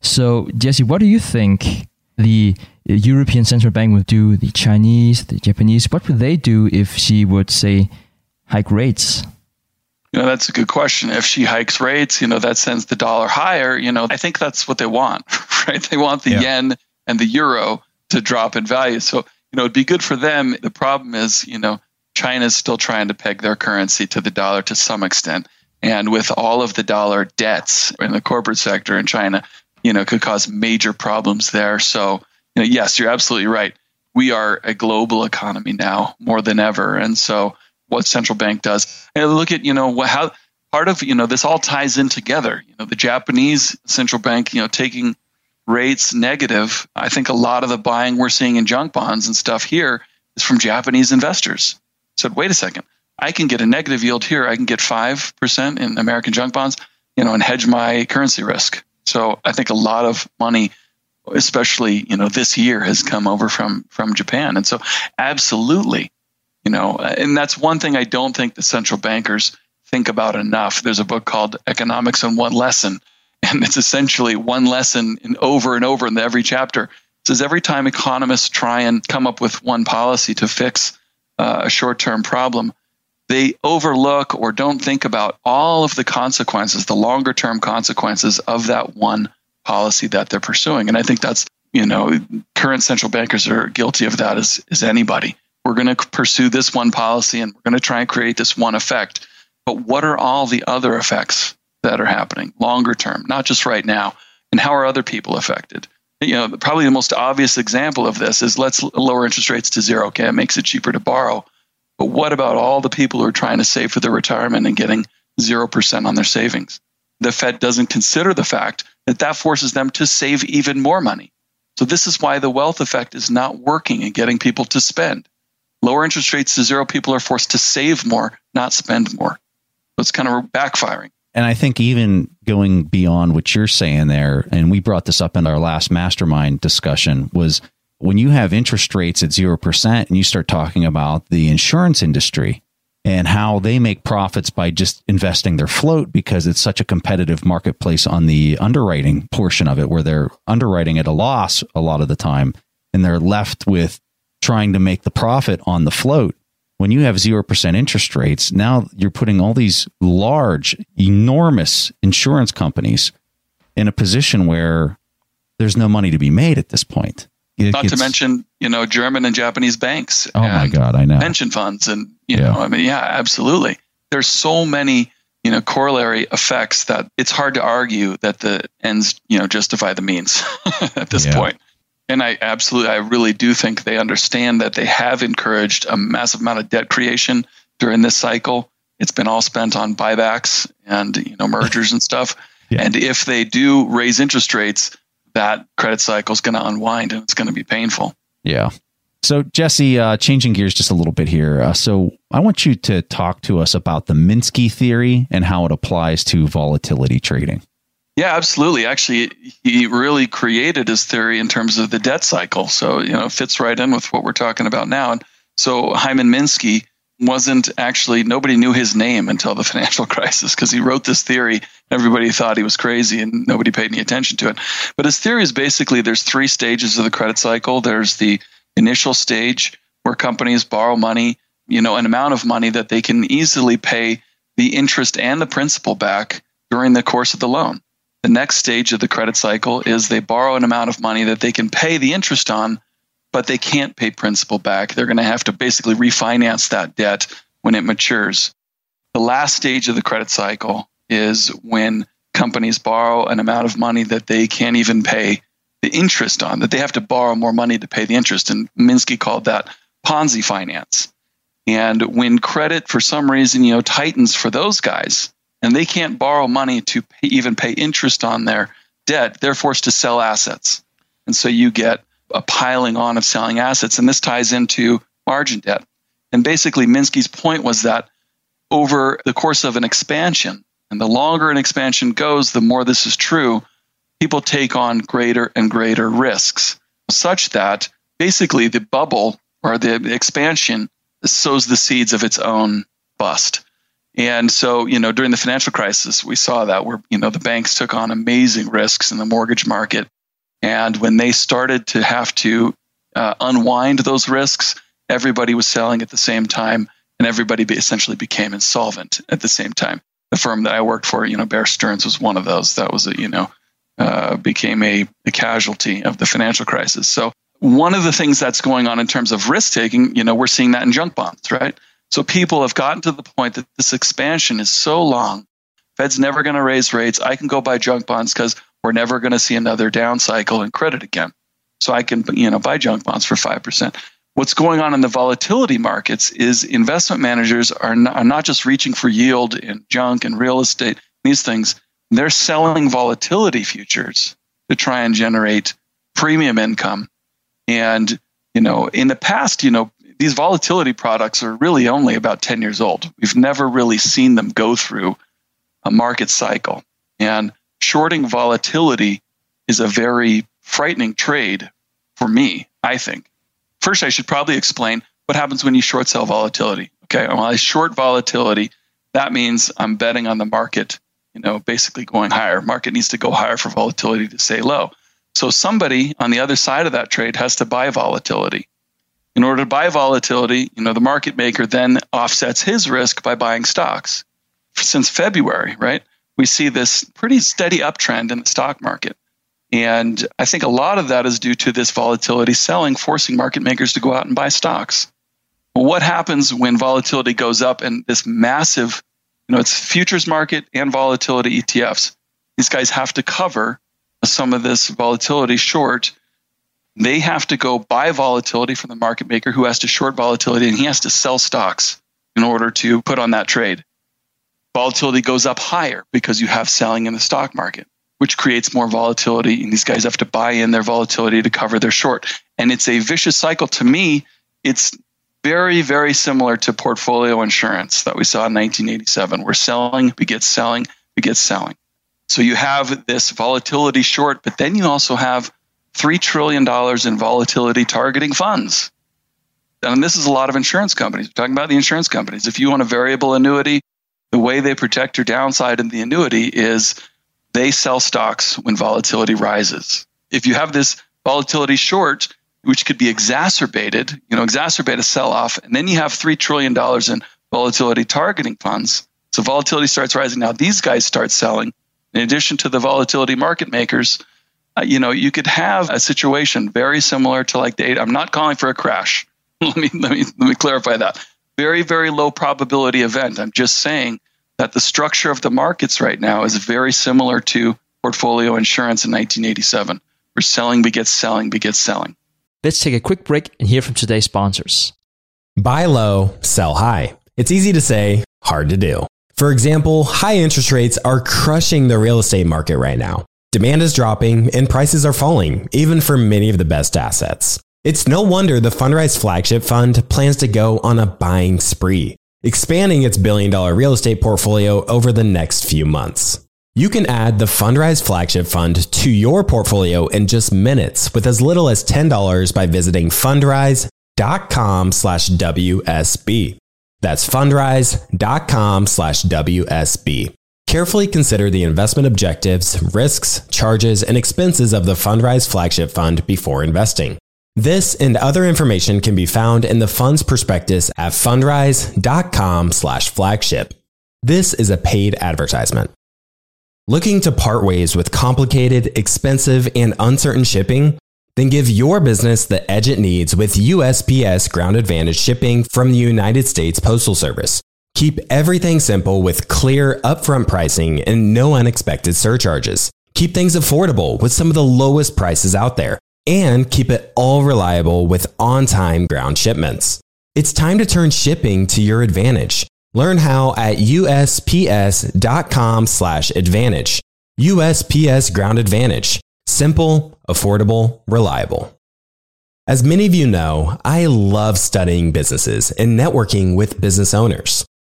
So, Jesse, what do you think the European Central Bank would do, the Chinese, the Japanese, what would they do if she would say hike rates? You know, that's a good question. If she hikes rates, you know, that sends the dollar higher. You know, I think that's what they want, *laughs* right? They want the yeah. yen and the euro to drop in value. So, you know, it'd be good for them. The problem is, you know, China's still trying to peg their currency to the dollar to some extent. And with all of the dollar debts in the corporate sector in China, you know, could cause major problems there. So, you know, yes, you're absolutely right. We are a global economy now more than ever. And so what central bank does, and look at, you know, how part of, you know, this all ties in together. You know, the Japanese central bank, you know, taking rates negative, I think a lot of the buying we're seeing in junk bonds and stuff here is from Japanese investors. Said, wait a second, I can get a negative yield here. I can get 5% in American junk bonds, you know, and hedge my currency risk. So I think a lot of money, especially, you know, this year has come over from, from Japan. And so absolutely, you know, and that's one thing I don't think the central bankers think about enough. There's a book called Economics in One Lesson, and it's essentially one lesson in over and over in every chapter. It says every time economists try and come up with one policy to fix uh, a short term problem, they overlook or don't think about all of the consequences, the longer term consequences of that one policy that they're pursuing. And I think that's, you know, current central bankers are guilty of that as, as anybody. We're going to pursue this one policy and we're going to try and create this one effect. But what are all the other effects that are happening longer term, not just right now? And how are other people affected? You know, probably the most obvious example of this is let's lower interest rates to zero. Okay, it makes it cheaper to borrow but what about all the people who are trying to save for their retirement and getting 0% on their savings? The Fed doesn't consider the fact that that forces them to save even more money. So, this is why the wealth effect is not working and getting people to spend. Lower interest rates to zero, people are forced to save more, not spend more. So, it's kind of backfiring. And I think even going beyond what you're saying there, and we brought this up in our last mastermind discussion, was when you have interest rates at 0% and you start talking about the insurance industry and how they make profits by just investing their float because it's such a competitive marketplace on the underwriting portion of it where they're underwriting at a loss a lot of the time and they're left with trying to make the profit on the float when you have 0% interest rates now you're putting all these large enormous insurance companies in a position where there's no money to be made at this point not gets, to mention, you know, German and Japanese banks. Oh my God, I know. Pension funds, and you yeah. know, I mean, yeah, absolutely. There's so many, you know, corollary effects that it's hard to argue that the ends, you know, justify the means *laughs* at this yeah. point. And I absolutely, I really do think they understand that they have encouraged a massive amount of debt creation during this cycle. It's been all spent on buybacks and you know mergers and stuff. *laughs* Yeah. And if they do raise interest rates, that credit cycle is going to unwind and it's going to be painful. Yeah. So, Jesse, uh, changing gears just a little bit here. Uh, so, I want you to talk to us about the Minsky theory and how it applies to volatility trading. Yeah, absolutely. Actually, he really created his theory in terms of the debt cycle. So, you know, it fits right in with what we're talking about now. And so, Hyman Minsky wasn't actually nobody knew his name until the *laughs* financial crisis because he wrote this theory everybody thought he was crazy and nobody paid any attention to it but his theory is basically there's three stages of the credit cycle there's the initial stage where companies borrow money you know an amount of money that they can easily pay the interest and the principal back during the course of the loan the next stage of the credit cycle is they borrow an amount of money that they can pay the interest on but they can't pay principal back. They're going to have to basically refinance that debt when it matures. The last stage of the credit cycle is when companies borrow an amount of money that they can't even pay the interest on, that they have to borrow more money to pay the interest. And Minsky called that Ponzi finance. And when credit, for some reason, you know, tightens for those guys, and they can't borrow money to pay, even pay interest on their debt, they're forced to sell assets. And so you get a piling on of selling assets. And this ties into margin debt. And basically, Minsky's point was that over the course of an expansion, and the longer an expansion goes, the more this is true, people take on greater and greater risks, such that basically the bubble or the expansion sows the seeds of its own bust. And so, you know, during the financial crisis, we saw that where, you know, the banks took on amazing risks in the mortgage market and when they started to have to uh, unwind those risks, everybody was selling at the same time, and everybody essentially became insolvent at the same time. The firm that I worked for, you know, Bear Stearns was one of those. That was a, you know, uh, became a, a casualty of the financial crisis. So one of the things that's going on in terms of risk taking, you know, we're seeing that in junk bonds, right? So people have gotten to the point that this expansion is so long. Fed's never going to raise rates. I can go buy junk bonds because we're never going to see another down cycle in credit again. So I can, you know, buy junk bonds for 5%. What's going on in the volatility markets is investment managers are not, are not just reaching for yield in junk and real estate, these things, they're selling volatility futures to try and generate premium income. And, you know, in the past, you know, these volatility products are really only about 10 years old. We've never really seen them go through a market cycle. And shorting volatility is a very frightening trade for me, I think. First, I should probably explain what happens when you short sell volatility. Okay, well, I short volatility. That means I'm betting on the market, you know, basically going higher. Market needs to go higher for volatility to stay low. So somebody on the other side of that trade has to buy volatility. In order to buy volatility, you know, the market maker then offsets his risk by buying stocks. Since February, right? We see this pretty steady uptrend in the stock market. And I think a lot of that is due to this volatility selling, forcing market makers to go out and buy stocks. What happens when volatility goes up and this massive, you know, it's futures market and volatility ETFs? These guys have to cover some of this volatility short. They have to go buy volatility from the market maker who has to short volatility and he has to sell stocks in order to put on that trade. Volatility goes up higher because you have selling in the stock market which creates more volatility. And these guys have to buy in their volatility to cover their short. And it's a vicious cycle. To me, it's very, very similar to portfolio insurance that we saw in 1987. We're selling, we get selling, we get selling. So you have this volatility short, but then you also have $3 trillion in volatility targeting funds. And this is a lot of insurance companies. We're talking about the insurance companies. If you want a variable annuity, the way they protect your downside in the annuity is they sell stocks when volatility rises. If you have this volatility short, which could be exacerbated, you know, exacerbate a sell off, and then you have $3 trillion in volatility targeting funds. So volatility starts rising. Now these guys start selling. In addition to the volatility market makers, Uh, you know, you could have a situation very similar to like the. I'm not calling for a crash. *laughs* let me let me let me clarify that. Very very low probability event. I'm just saying that the structure of the markets right now is very similar to portfolio insurance in 1987, where selling begets selling begets selling. Let's take a quick break and hear from today's sponsors. Buy low, sell high. It's easy to say, hard to do. For example, high interest rates are crushing the real estate market right now. Demand is dropping and prices are falling, even for many of the best assets. It's no wonder the Fundrise flagship fund plans to go on a buying spree expanding its billion dollar real estate portfolio over the next few months. You can add the Fundrise flagship fund to your portfolio in just minutes with as little as $10 by visiting fundrise.com slash WSB. That's fundrise.com slash WSB. Carefully consider the investment objectives, risks, charges, and expenses of the Fundrise flagship fund before investing. This and other information can be found in the fund's prospectus at fundrise.com slash flagship. This is a paid advertisement. Looking to part ways with complicated, expensive, and uncertain shipping? Then give your business the edge it needs with USPS Ground Advantage shipping from the United States Postal Service. Keep everything simple with clear, upfront pricing and no unexpected surcharges. Keep things affordable with some of the lowest prices out there and keep it all reliable with on time ground shipments. It's time to turn shipping to your advantage. Learn how at usps.com/slash advantage. USPS Ground Advantage. Simple, affordable, reliable. As many of you know, I love studying businesses and networking with business owners.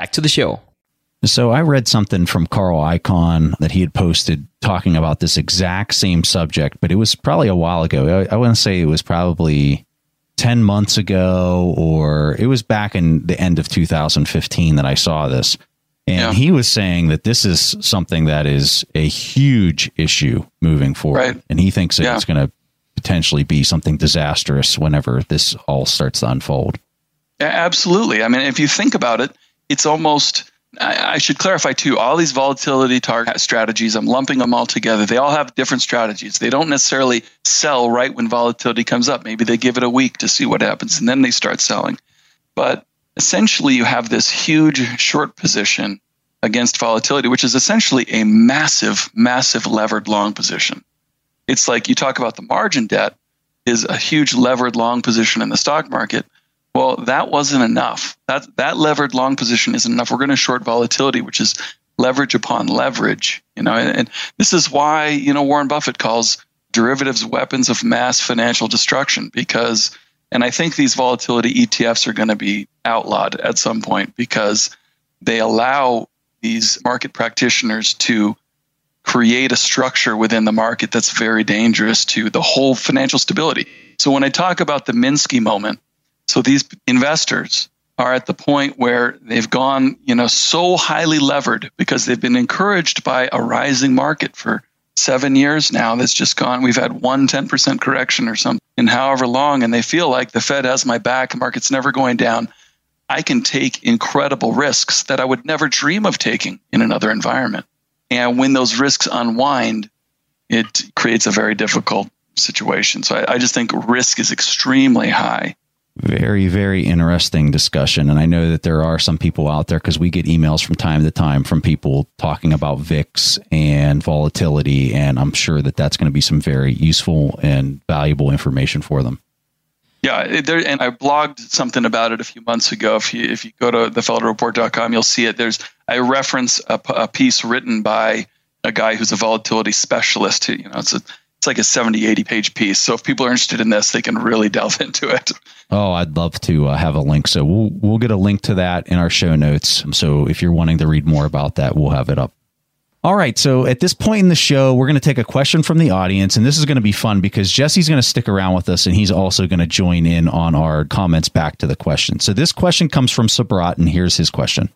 back to the show. So I read something from Carl Icahn that he had posted talking about this exact same subject, but it was probably a while ago. I, I want to say it was probably 10 months ago, or it was back in the end of 2015 that I saw this. And Yeah. he was saying that this is something that is a huge issue moving forward. Right. And he thinks that Yeah. it's going to potentially be something disastrous whenever this all starts to unfold. Absolutely. I mean, if you think about it, it's almost. I should clarify too. All these volatility target strategies, I'm lumping them all together. They all have different strategies. They don't necessarily sell right when volatility comes up. Maybe they give it a week to see what happens, and then they start selling. But essentially, you have this huge short position against volatility, which is essentially a massive, massive levered long position. It's like you talk about the margin debt is a huge levered long position in the stock market. Well, that wasn't enough. That that levered long position isn't enough. We're going to short volatility, which is leverage upon leverage. You know, and, and this is why you know Warren Buffett calls derivatives weapons of mass financial destruction because, and I think these volatility ETFs are going to be outlawed at some point because they allow these market practitioners to create a structure within the market that's very dangerous to the whole financial stability. So when I talk about the Minsky moment, so these investors are at the point where they've gone, you know, so highly levered because they've been encouraged by a rising market for seven years now that's just gone. We've had one 10% correction or something in however long, and they feel like the Fed has my back, the market's never going down. I can take incredible risks that I would never dream of taking in another environment. And when those risks unwind, it creates a very difficult situation. So I, I just think risk is extremely high. Very, very interesting discussion. And I know that there are some people out there because we get emails from time to time from people talking about VIX and volatility. And I'm sure that that's going to be some very useful and valuable information for them. Yeah, there, and I blogged something about it a few months ago. If you if you go to thefelderreport.com, you'll see it. There's I reference a piece written by a guy who's a volatility specialist. Who, you know, it's a it's like a 70, 80 page piece. So if people are interested in this, they can really delve *laughs* into it. Oh, I'd love to uh, have a link. So we'll we'll get a link to that in our show notes. So if you're wanting to read more about that, we'll have it up. All right. So at this point in the show, we're going to take a question from the audience, and this is going to be fun because Jesse's going to stick around with us, and he's also going to join in on our comments back to the question. So this question comes from Sabrat, and here's his question.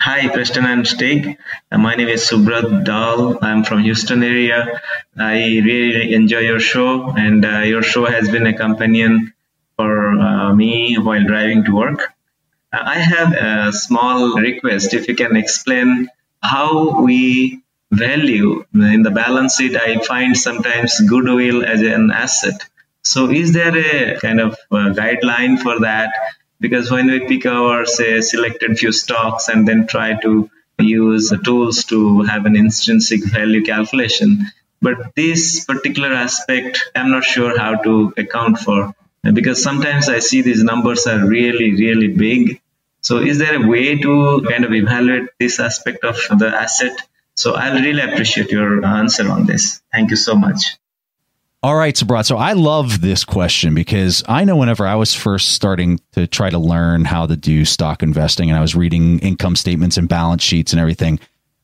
Hi, Preston and Stig. Uh, my name is Subrat Dal. I'm from Houston area. I really enjoy your show, and uh, your show has been a companion for uh, me while driving to work. Uh, I have a small request. If you can explain how we value in the balance sheet, I find sometimes goodwill as an asset. So, is there a kind of uh, guideline for that? Because when we pick our, say, selected few stocks and then try to use the tools to have an intrinsic value calculation, but this particular aspect, I'm not sure how to account for because sometimes I see these numbers are really, really big. So, is there a way to kind of evaluate this aspect of the asset? So, I'll really appreciate your answer on this. Thank you so much. All right, Sabrat. So I love this question because I know whenever I was first starting to try to learn how to do stock investing and I was reading income statements and balance sheets and everything,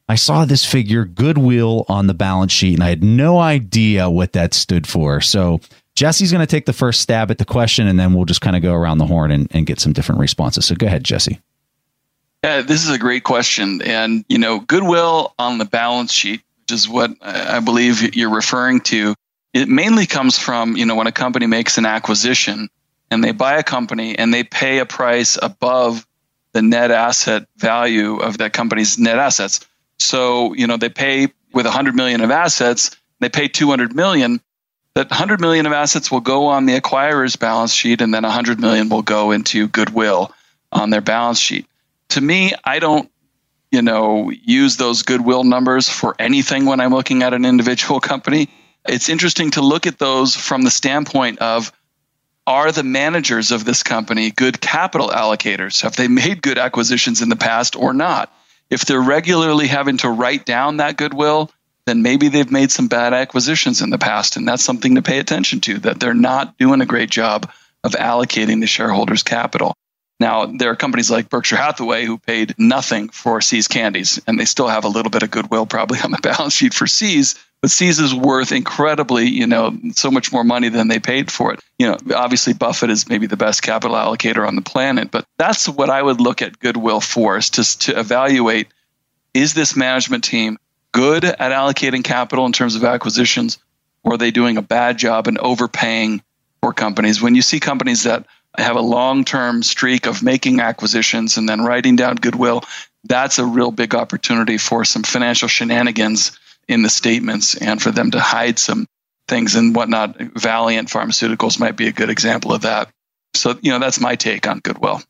I saw this figure, goodwill, on the balance sheet, and I had no idea what that stood for. So Jesse's going to take the first stab at the question, and then we'll just kind of go around the horn and, and get some different responses. So go ahead, Jesse. Yeah, this is a great question. And, you know, goodwill on the balance sheet, which is what I I believe you're referring to, it mainly comes from, you know, when a company makes an acquisition and they buy a company and they pay a price above the net asset value of that company's net assets. So, you know, they pay with 100 million of assets, they pay 200 million. That 100 million of assets will go on the acquirer's balance sheet and then 100 million will go into goodwill on their balance sheet. To me, I don't you know, use those goodwill numbers for anything when I'm looking at an individual *laughs* company. It's interesting to look at those from the standpoint of are the managers of this company good capital allocators? Have they made good acquisitions in the past or not? If they're regularly having to write down that goodwill, then maybe they've made some bad acquisitions in the past. And that's something to pay attention to, that they're not doing a great job of allocating the shareholders' capital. Now, there are companies like Berkshire Hathaway who paid nothing for See's candies, and they still have a little bit of goodwill probably *laughs* on the balance sheet for See's, but is worth incredibly, you know, so much more money than they paid for it. You know, obviously Buffett is maybe the best capital allocator on the planet, but that's what I would look at goodwill for is to, to evaluate is this management team good at allocating capital in terms of acquisitions, or are they doing a bad job and overpaying for companies? When you see companies that have a long term streak of making acquisitions and then writing down goodwill, that's a real big opportunity for some financial shenanigans in the statements and for them to hide some things and whatnot. Valeant Pharmaceuticals might be a good example of that. So, you know, that's my take on goodwill.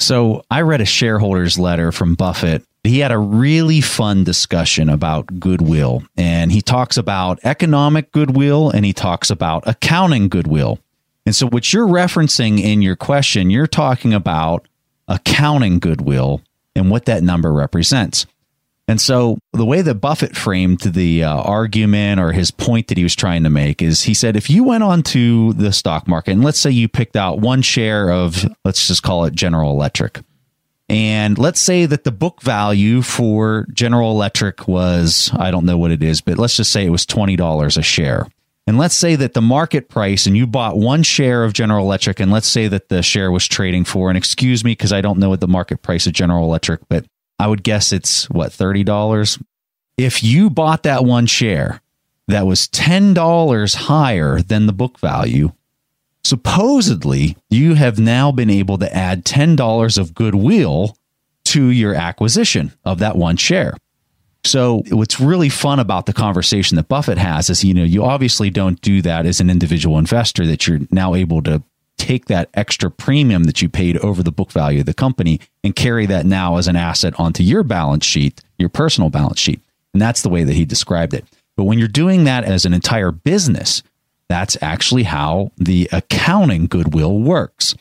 So I read a shareholders letter from Buffett. He had a really fun discussion about goodwill, and he talks about economic goodwill and he talks about accounting goodwill. And so, what you're referencing in your question, you're talking about accounting goodwill and what that number represents. And so, the way that Buffett framed the uh, argument or his point that he was trying to make is he said, if you went onto the stock market and let's say you picked out one share of, let's just call it General Electric, and let's say that the book value for General Electric was, I don't know what it is, but let's just say it was $20 a share. And let's say that the market price and you bought one share of General Electric, and let's say that the share was trading for, and excuse me because I don't know what the market price of General Electric, but I would guess it's what, $30? If you bought that one share that was $10 higher than the book value, supposedly you have now been able to add $10 of goodwill to your acquisition of that one share. So what's really fun about the conversation that Buffett has is, you know, you obviously don't do that as an individual investor that you're now able to take that extra premium that you paid over the book value of the company and carry that now as an asset onto your balance sheet, your personal balance sheet. And that's the way that he described it. But when you're doing that as an entire business, that's actually how the accounting goodwill works.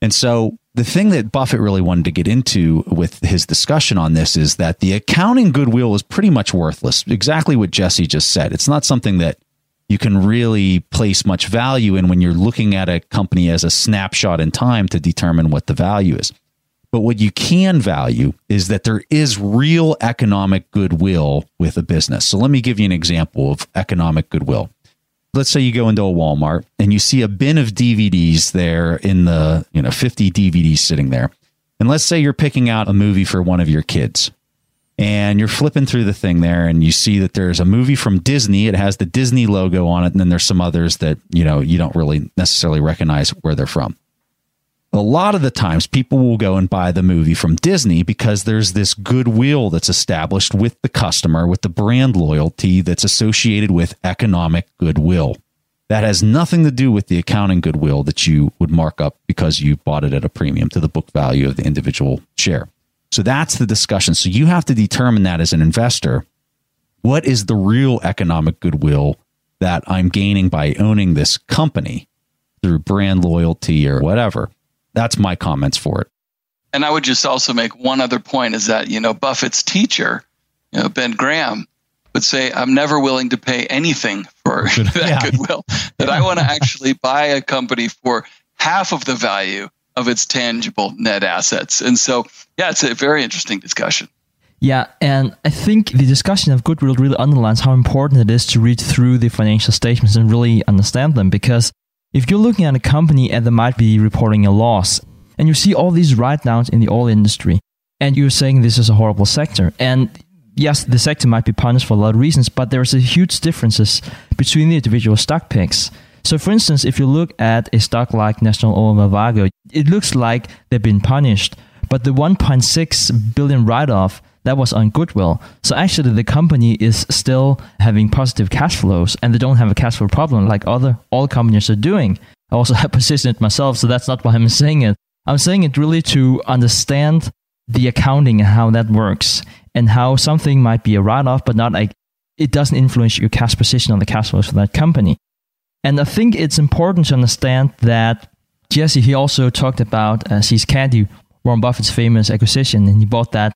And so the thing that Buffett really wanted to get into with his discussion on this is that the accounting goodwill is pretty much worthless. Exactly what Jesse just said. It's not something that you can really place much value in when you're looking at a company as a snapshot in time to determine what the value is. But what you can value is that there is real economic goodwill with a business. So let me give you an example of economic goodwill let's say you go into a Walmart and you see a bin of DVDs there in the, you know, 50 DVDs sitting there. And let's say you're picking out a movie for one of your kids. And you're flipping through the thing there and you see that there's a movie from Disney. It has the Disney logo on it. And then there's some others that, you know, you don't really necessarily recognize where they're from a lot of the times people will go and buy the movie from Disney because there's this goodwill that's established with the customer, with the brand loyalty that's associated with economic goodwill. That has nothing to do with the accounting goodwill that you would mark up because you bought it at a premium to the book value of the individual share. So that's the discussion. So you have to determine that as an investor. What is the real economic goodwill that I'm gaining by owning this company through brand loyalty or whatever? That's my comments for it. And I would just also make one other point is that, you know, Buffett's teacher, you know, Ben Graham, would say, I'm never willing to pay anything for *laughs* that yeah. goodwill. That I want to actually buy a company for half of the value of its tangible net assets. And so, yeah, it's a very interesting discussion. Yeah, and I think the discussion of goodwill really underlines how important it is to read through the financial statements and really understand them because if you're looking at a company and they might be reporting a loss, and you see all these write downs in the oil industry, and you're saying this is a horrible sector, and yes, the sector might be punished for a lot of reasons, but there's a huge differences between the individual stock picks. So, for instance, if you look at a stock like National Oilwell Varco, it looks like they've been punished, but the 1.6 billion write-off that was on goodwill. So actually, the company is still having positive cash flows, and they don't have a cash flow problem like other all companies are doing. I also have *laughs* positioned it myself, so that's not why I'm saying it. I'm saying it really to understand the accounting and how that works and how something might be a write off, but not like it doesn't influence your cash position on the cash flows for that company. And I think it's important to understand that Jesse, he also talked about uh, Candy, Warren Buffett's famous acquisition, and he bought that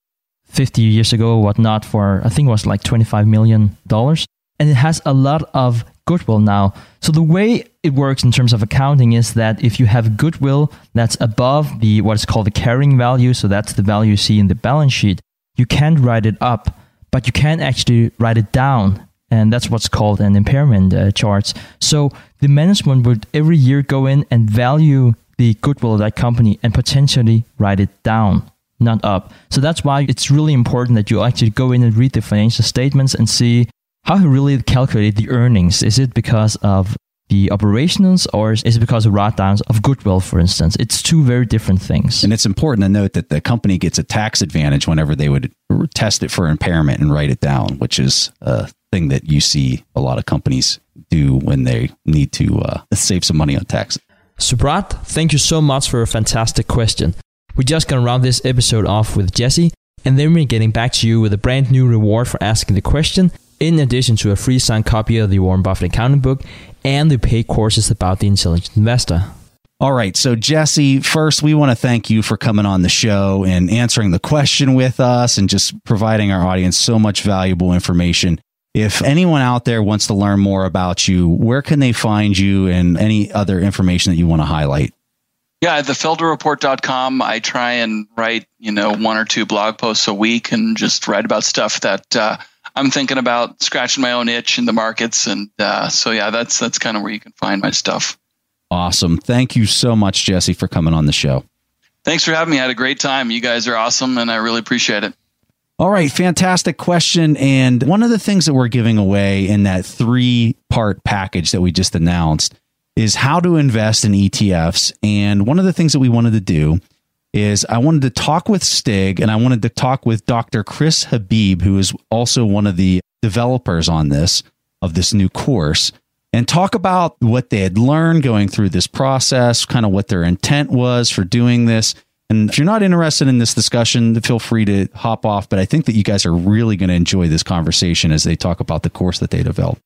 50 years ago or whatnot for, I think it was like $25 million. And it has a lot of goodwill now. So the way it works in terms of accounting is that if you have goodwill that's above the what is called the carrying value, so that's the value you see in the balance sheet, you can't write it up, but you can actually write it down. And that's what's called an impairment uh, charge. So the management would every year go in and value the goodwill of that company and potentially write it down, not up. So that's why it's really important that you actually go in and read the financial statements and see how he really calculated the earnings. Is it because of the operations or is it because of write downs of goodwill, for instance? It's two very different things. And it's important to note that the company gets a tax advantage whenever they would test it for impairment and write it down, which is a thing that you see a lot of companies do when they need to uh, save some money on tax. Subrat, thank you so much for a fantastic question. We're just going to round this episode off with Jesse, and then we're getting back to you with a brand new reward for asking the question in addition to a free signed copy of the Warren Buffett accounting book and the paid courses about the intelligent investor. All right. So, Jesse, first, we want to thank you for coming on the show and answering the question with us and just providing our audience so much valuable information. If anyone out there wants to learn more about you, where can they find you and any other information that you want to highlight? Yeah, at thefelderreport.com, I try and write, you know, one or two blog posts a week and just write about stuff that uh, I'm thinking about scratching my own itch in the markets, and uh, so yeah, that's that's kind of where you can find my stuff. Awesome. Thank you so much, Jesse, for coming on the show. Thanks for having me. I had a great time. You guys are awesome, and I really appreciate it. All right, fantastic question. And one of the things that we're giving away in that three part package that we just announced is how to invest in ETFs. And one of the things that we wanted to do is I wanted to talk with Stig and I wanted to talk with Dr. Chris Habib, who is also one of the developers on this of this new course, and talk about what they had learned going through this process, kind of what their intent was for doing this. And if you're not interested in this discussion, feel free to hop off. But I think that you guys are really going to enjoy this conversation as they talk about the course that they developed.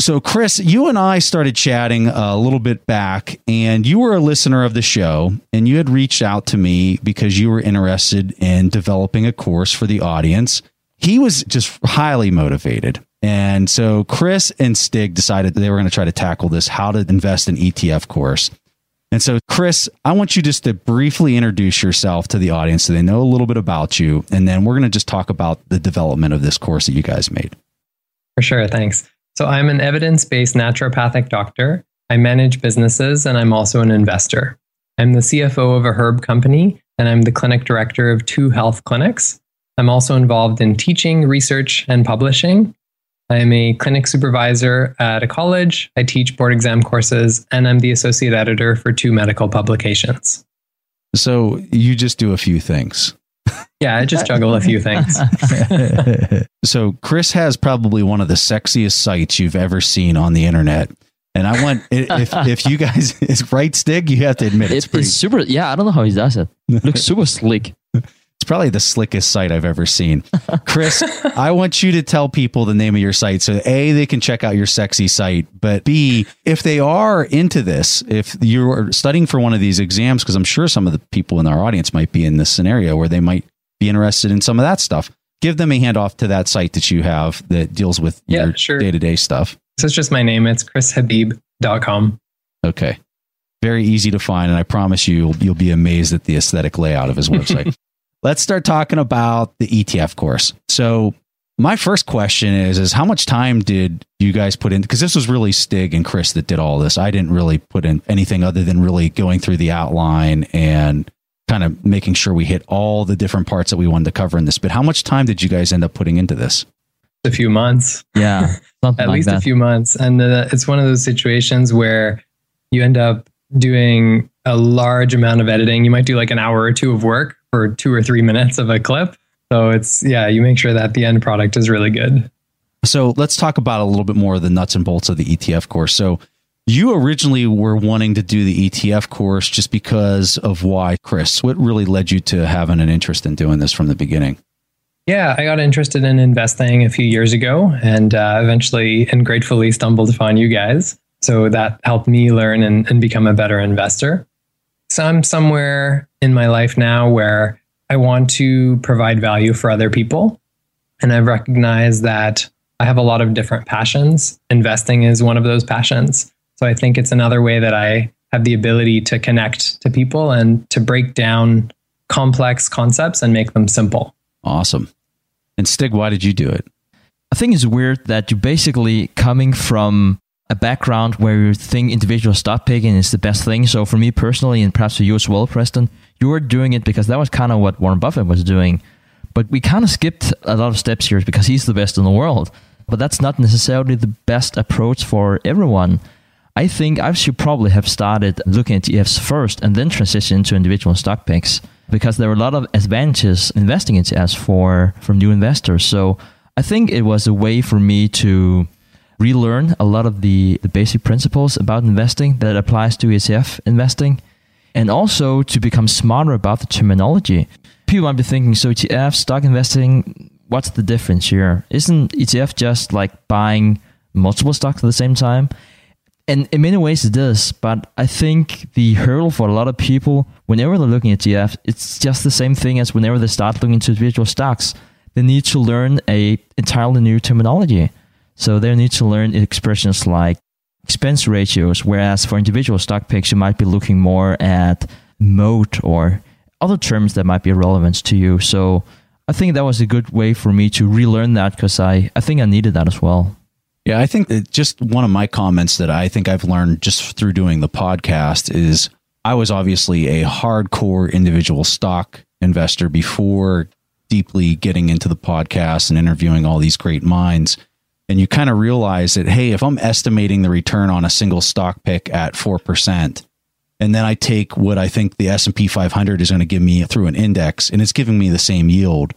So, Chris, you and I started chatting a little bit back, and you were a listener of the show, and you had reached out to me because you were interested in developing a course for the audience. He was just highly motivated. And so, Chris and Stig decided that they were going to try to tackle this how to invest in ETF course. And so, Chris, I want you just to briefly introduce yourself to the audience so they know a little bit about you. And then we're going to just talk about the development of this course that you guys made. For sure. Thanks. So I'm an evidence based naturopathic doctor. I manage businesses and I'm also an investor. I'm the CFO of a herb company and I'm the clinic director of two health clinics. I'm also involved in teaching, research, and publishing. I'm a clinic supervisor at a college. I teach board exam courses, and I'm the associate editor for two medical publications. So you just do a few things. Yeah, I just juggle a few things. *laughs* so Chris has probably one of the sexiest sites you've ever seen on the internet. And I want if *laughs* if you guys *laughs* is right Stig, you have to admit it's, it, pretty, it's super. Yeah, I don't know how he does it. it looks super slick. It's probably the slickest site I've ever seen. *laughs* Chris, I want you to tell people the name of your site so A, they can check out your sexy site, but B, if they are into this, if you're studying for one of these exams, because I'm sure some of the people in our audience might be in this scenario where they might be interested in some of that stuff, give them a handoff to that site that you have that deals with yeah, your sure. day to day stuff. So it's just my name. It's chrishabib.com. Okay. Very easy to find. And I promise you, you'll, you'll be amazed at the aesthetic layout of his website. *laughs* Let's start talking about the ETF course. So my first question is is how much time did you guys put in because this was really Stig and Chris that did all this. I didn't really put in anything other than really going through the outline and kind of making sure we hit all the different parts that we wanted to cover in this. But how much time did you guys end up putting into this? A few months. Yeah. *laughs* At like least that. a few months. And uh, it's one of those situations where you end up doing a large amount of editing. You might do like an hour or two of work for two or three minutes of a clip. So it's, yeah, you make sure that the end product is really good. So let's talk about a little bit more of the nuts and bolts of the ETF course. So You originally were wanting to do the ETF course just because of why, Chris? What really led you to having an interest in doing this from the beginning? Yeah, I got interested in investing a few years ago and uh, eventually and gratefully stumbled upon you guys. So that helped me learn and, and become a better investor. So I'm somewhere in my life now where I want to provide value for other people. And I've recognized that I have a lot of different passions. Investing is one of those passions. So I think it's another way that I have the ability to connect to people and to break down complex concepts and make them simple. Awesome. And Stig, why did you do it? I think it's weird that you're basically coming from a background where you think individual stock picking is the best thing. So for me personally, and perhaps for you as well, Preston, you were doing it because that was kind of what Warren Buffett was doing. But we kind of skipped a lot of steps here because he's the best in the world. But that's not necessarily the best approach for everyone. I think I should probably have started looking at ETFs first and then transition to individual stock picks because there are a lot of advantages investing in ETFs for, for new investors. So I think it was a way for me to relearn a lot of the, the basic principles about investing that applies to ETF investing and also to become smarter about the terminology. People might be thinking, so ETF, stock investing, what's the difference here? Isn't ETF just like buying multiple stocks at the same time? And in many ways it is, but I think the hurdle for a lot of people, whenever they're looking at ETF, it's just the same thing as whenever they start looking into individual stocks. They need to learn a entirely new terminology. So they need to learn expressions like expense ratios, whereas for individual stock picks, you might be looking more at moat or other terms that might be relevant to you. So I think that was a good way for me to relearn that because I, I think I needed that as well. Yeah, I think that just one of my comments that I think I've learned just through doing the podcast is I was obviously a hardcore individual stock investor before deeply getting into the podcast and interviewing all these great minds. And you kind of realize that, hey, if I'm estimating the return on a single stock pick at 4%, and then I take what I think the S&P 500 is going to give me through an index and it's giving me the same yield,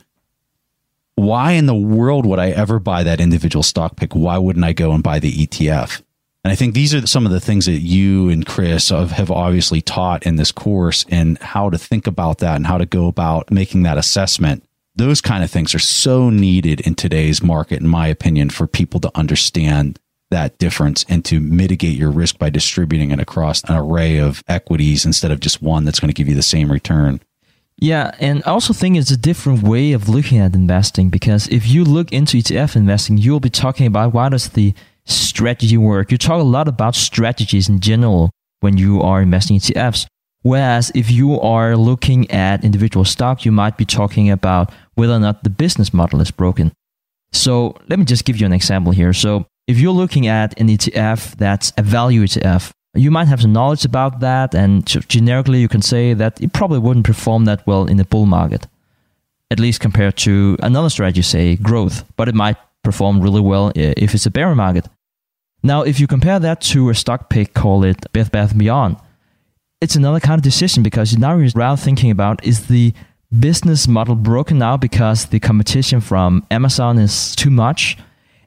why in the world would I ever buy that individual stock pick? Why wouldn't I go and buy the ETF? And I think these are some of the things that you and Chris have obviously taught in this course and how to think about that and how to go about making that assessment. Those kind of things are so needed in today's market, in my opinion, for people to understand that difference and to mitigate your risk by distributing it across an array of equities instead of just one that's going to give you the same return. Yeah, and I also think it's a different way of looking at investing because if you look into ETF investing, you'll be talking about why does the strategy work. You talk a lot about strategies in general when you are investing in ETFs. Whereas if you are looking at individual stock, you might be talking about whether or not the business model is broken. So let me just give you an example here. So if you're looking at an ETF that's a value ETF, you might have some knowledge about that, and generically, you can say that it probably wouldn't perform that well in a bull market, at least compared to another strategy, say growth, but it might perform really well if it's a bear market. Now, if you compare that to a stock pick, call it Bed Bath Beyond, it's another kind of decision because now you're rather thinking about is the business model broken now because the competition from Amazon is too much?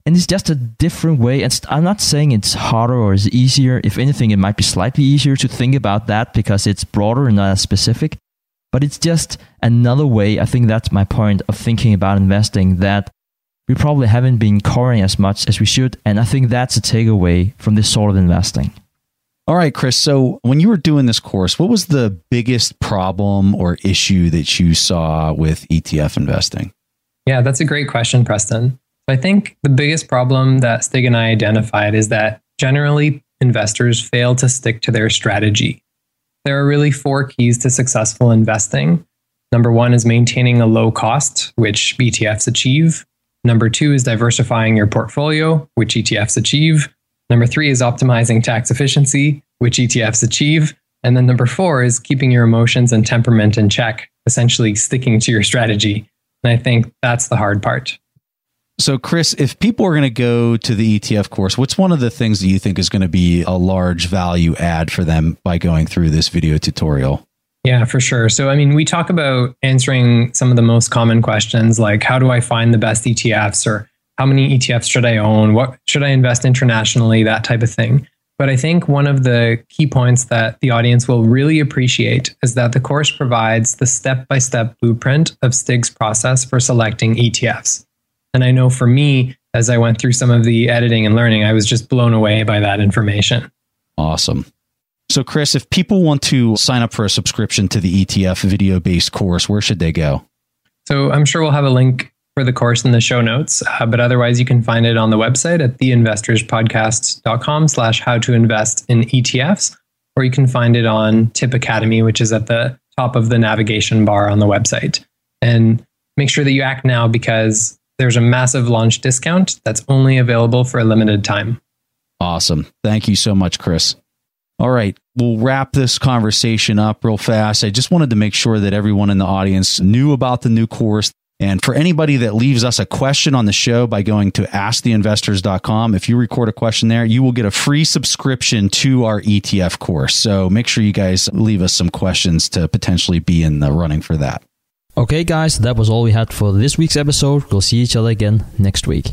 and it's just a different way. And I'm not saying it's harder or it's easier. If anything, it might be slightly easier to think about that because it's broader and not as specific. But it's just another way. I think that's my point of thinking about investing that we probably haven't been covering as much as we should. And I think that's a takeaway from this sort of investing. All right, Chris. So when you were doing this course, what was the biggest problem or issue that you saw with ETF investing? Yeah, that's a great question, Preston. I think the biggest problem that Stig and I identified is that generally investors fail to stick to their strategy. There are really four keys to successful investing. Number one is maintaining a low cost, which ETFs achieve. Number two is diversifying your portfolio, which ETFs achieve. Number three is optimizing tax efficiency, which ETFs achieve. And then number four is keeping your emotions and temperament in check, essentially sticking to your strategy. And I think that's the hard part. So, Chris, if people are going to go to the ETF course, what's one of the things that you think is going to be a large value add for them by going through this video tutorial? Yeah, for sure. So, I mean, we talk about answering some of the most common questions like how do I find the best ETFs or how many ETFs should I own? What should I invest internationally? That type of thing. But I think one of the key points that the audience will really appreciate is that the course provides the step by step blueprint of Stig's process for selecting ETFs. And I know for me, as I went through some of the editing and learning, I was just blown away by that information. Awesome. So, Chris, if people want to sign up for a subscription to the ETF video based course, where should they go? So, I'm sure we'll have a link for the course in the show notes. Uh, but otherwise, you can find it on the website at theinvestorspodcast.com slash how to invest in ETFs, or you can find it on Tip Academy, which is at the top of the navigation bar on the website. And make sure that you act now because there's a massive launch discount that's only available for a limited time. Awesome. Thank you so much, Chris. All right, we'll wrap this conversation up real fast. I just wanted to make sure that everyone in the audience knew about the new course. And for anybody that leaves us a question on the show by going to asktheinvestors.com, if you record a question there, you will get a free subscription to our ETF course. So make sure you guys leave us some questions to potentially be in the running for that. Okay, guys, that was all we had for this week's episode. We'll see each other again next week.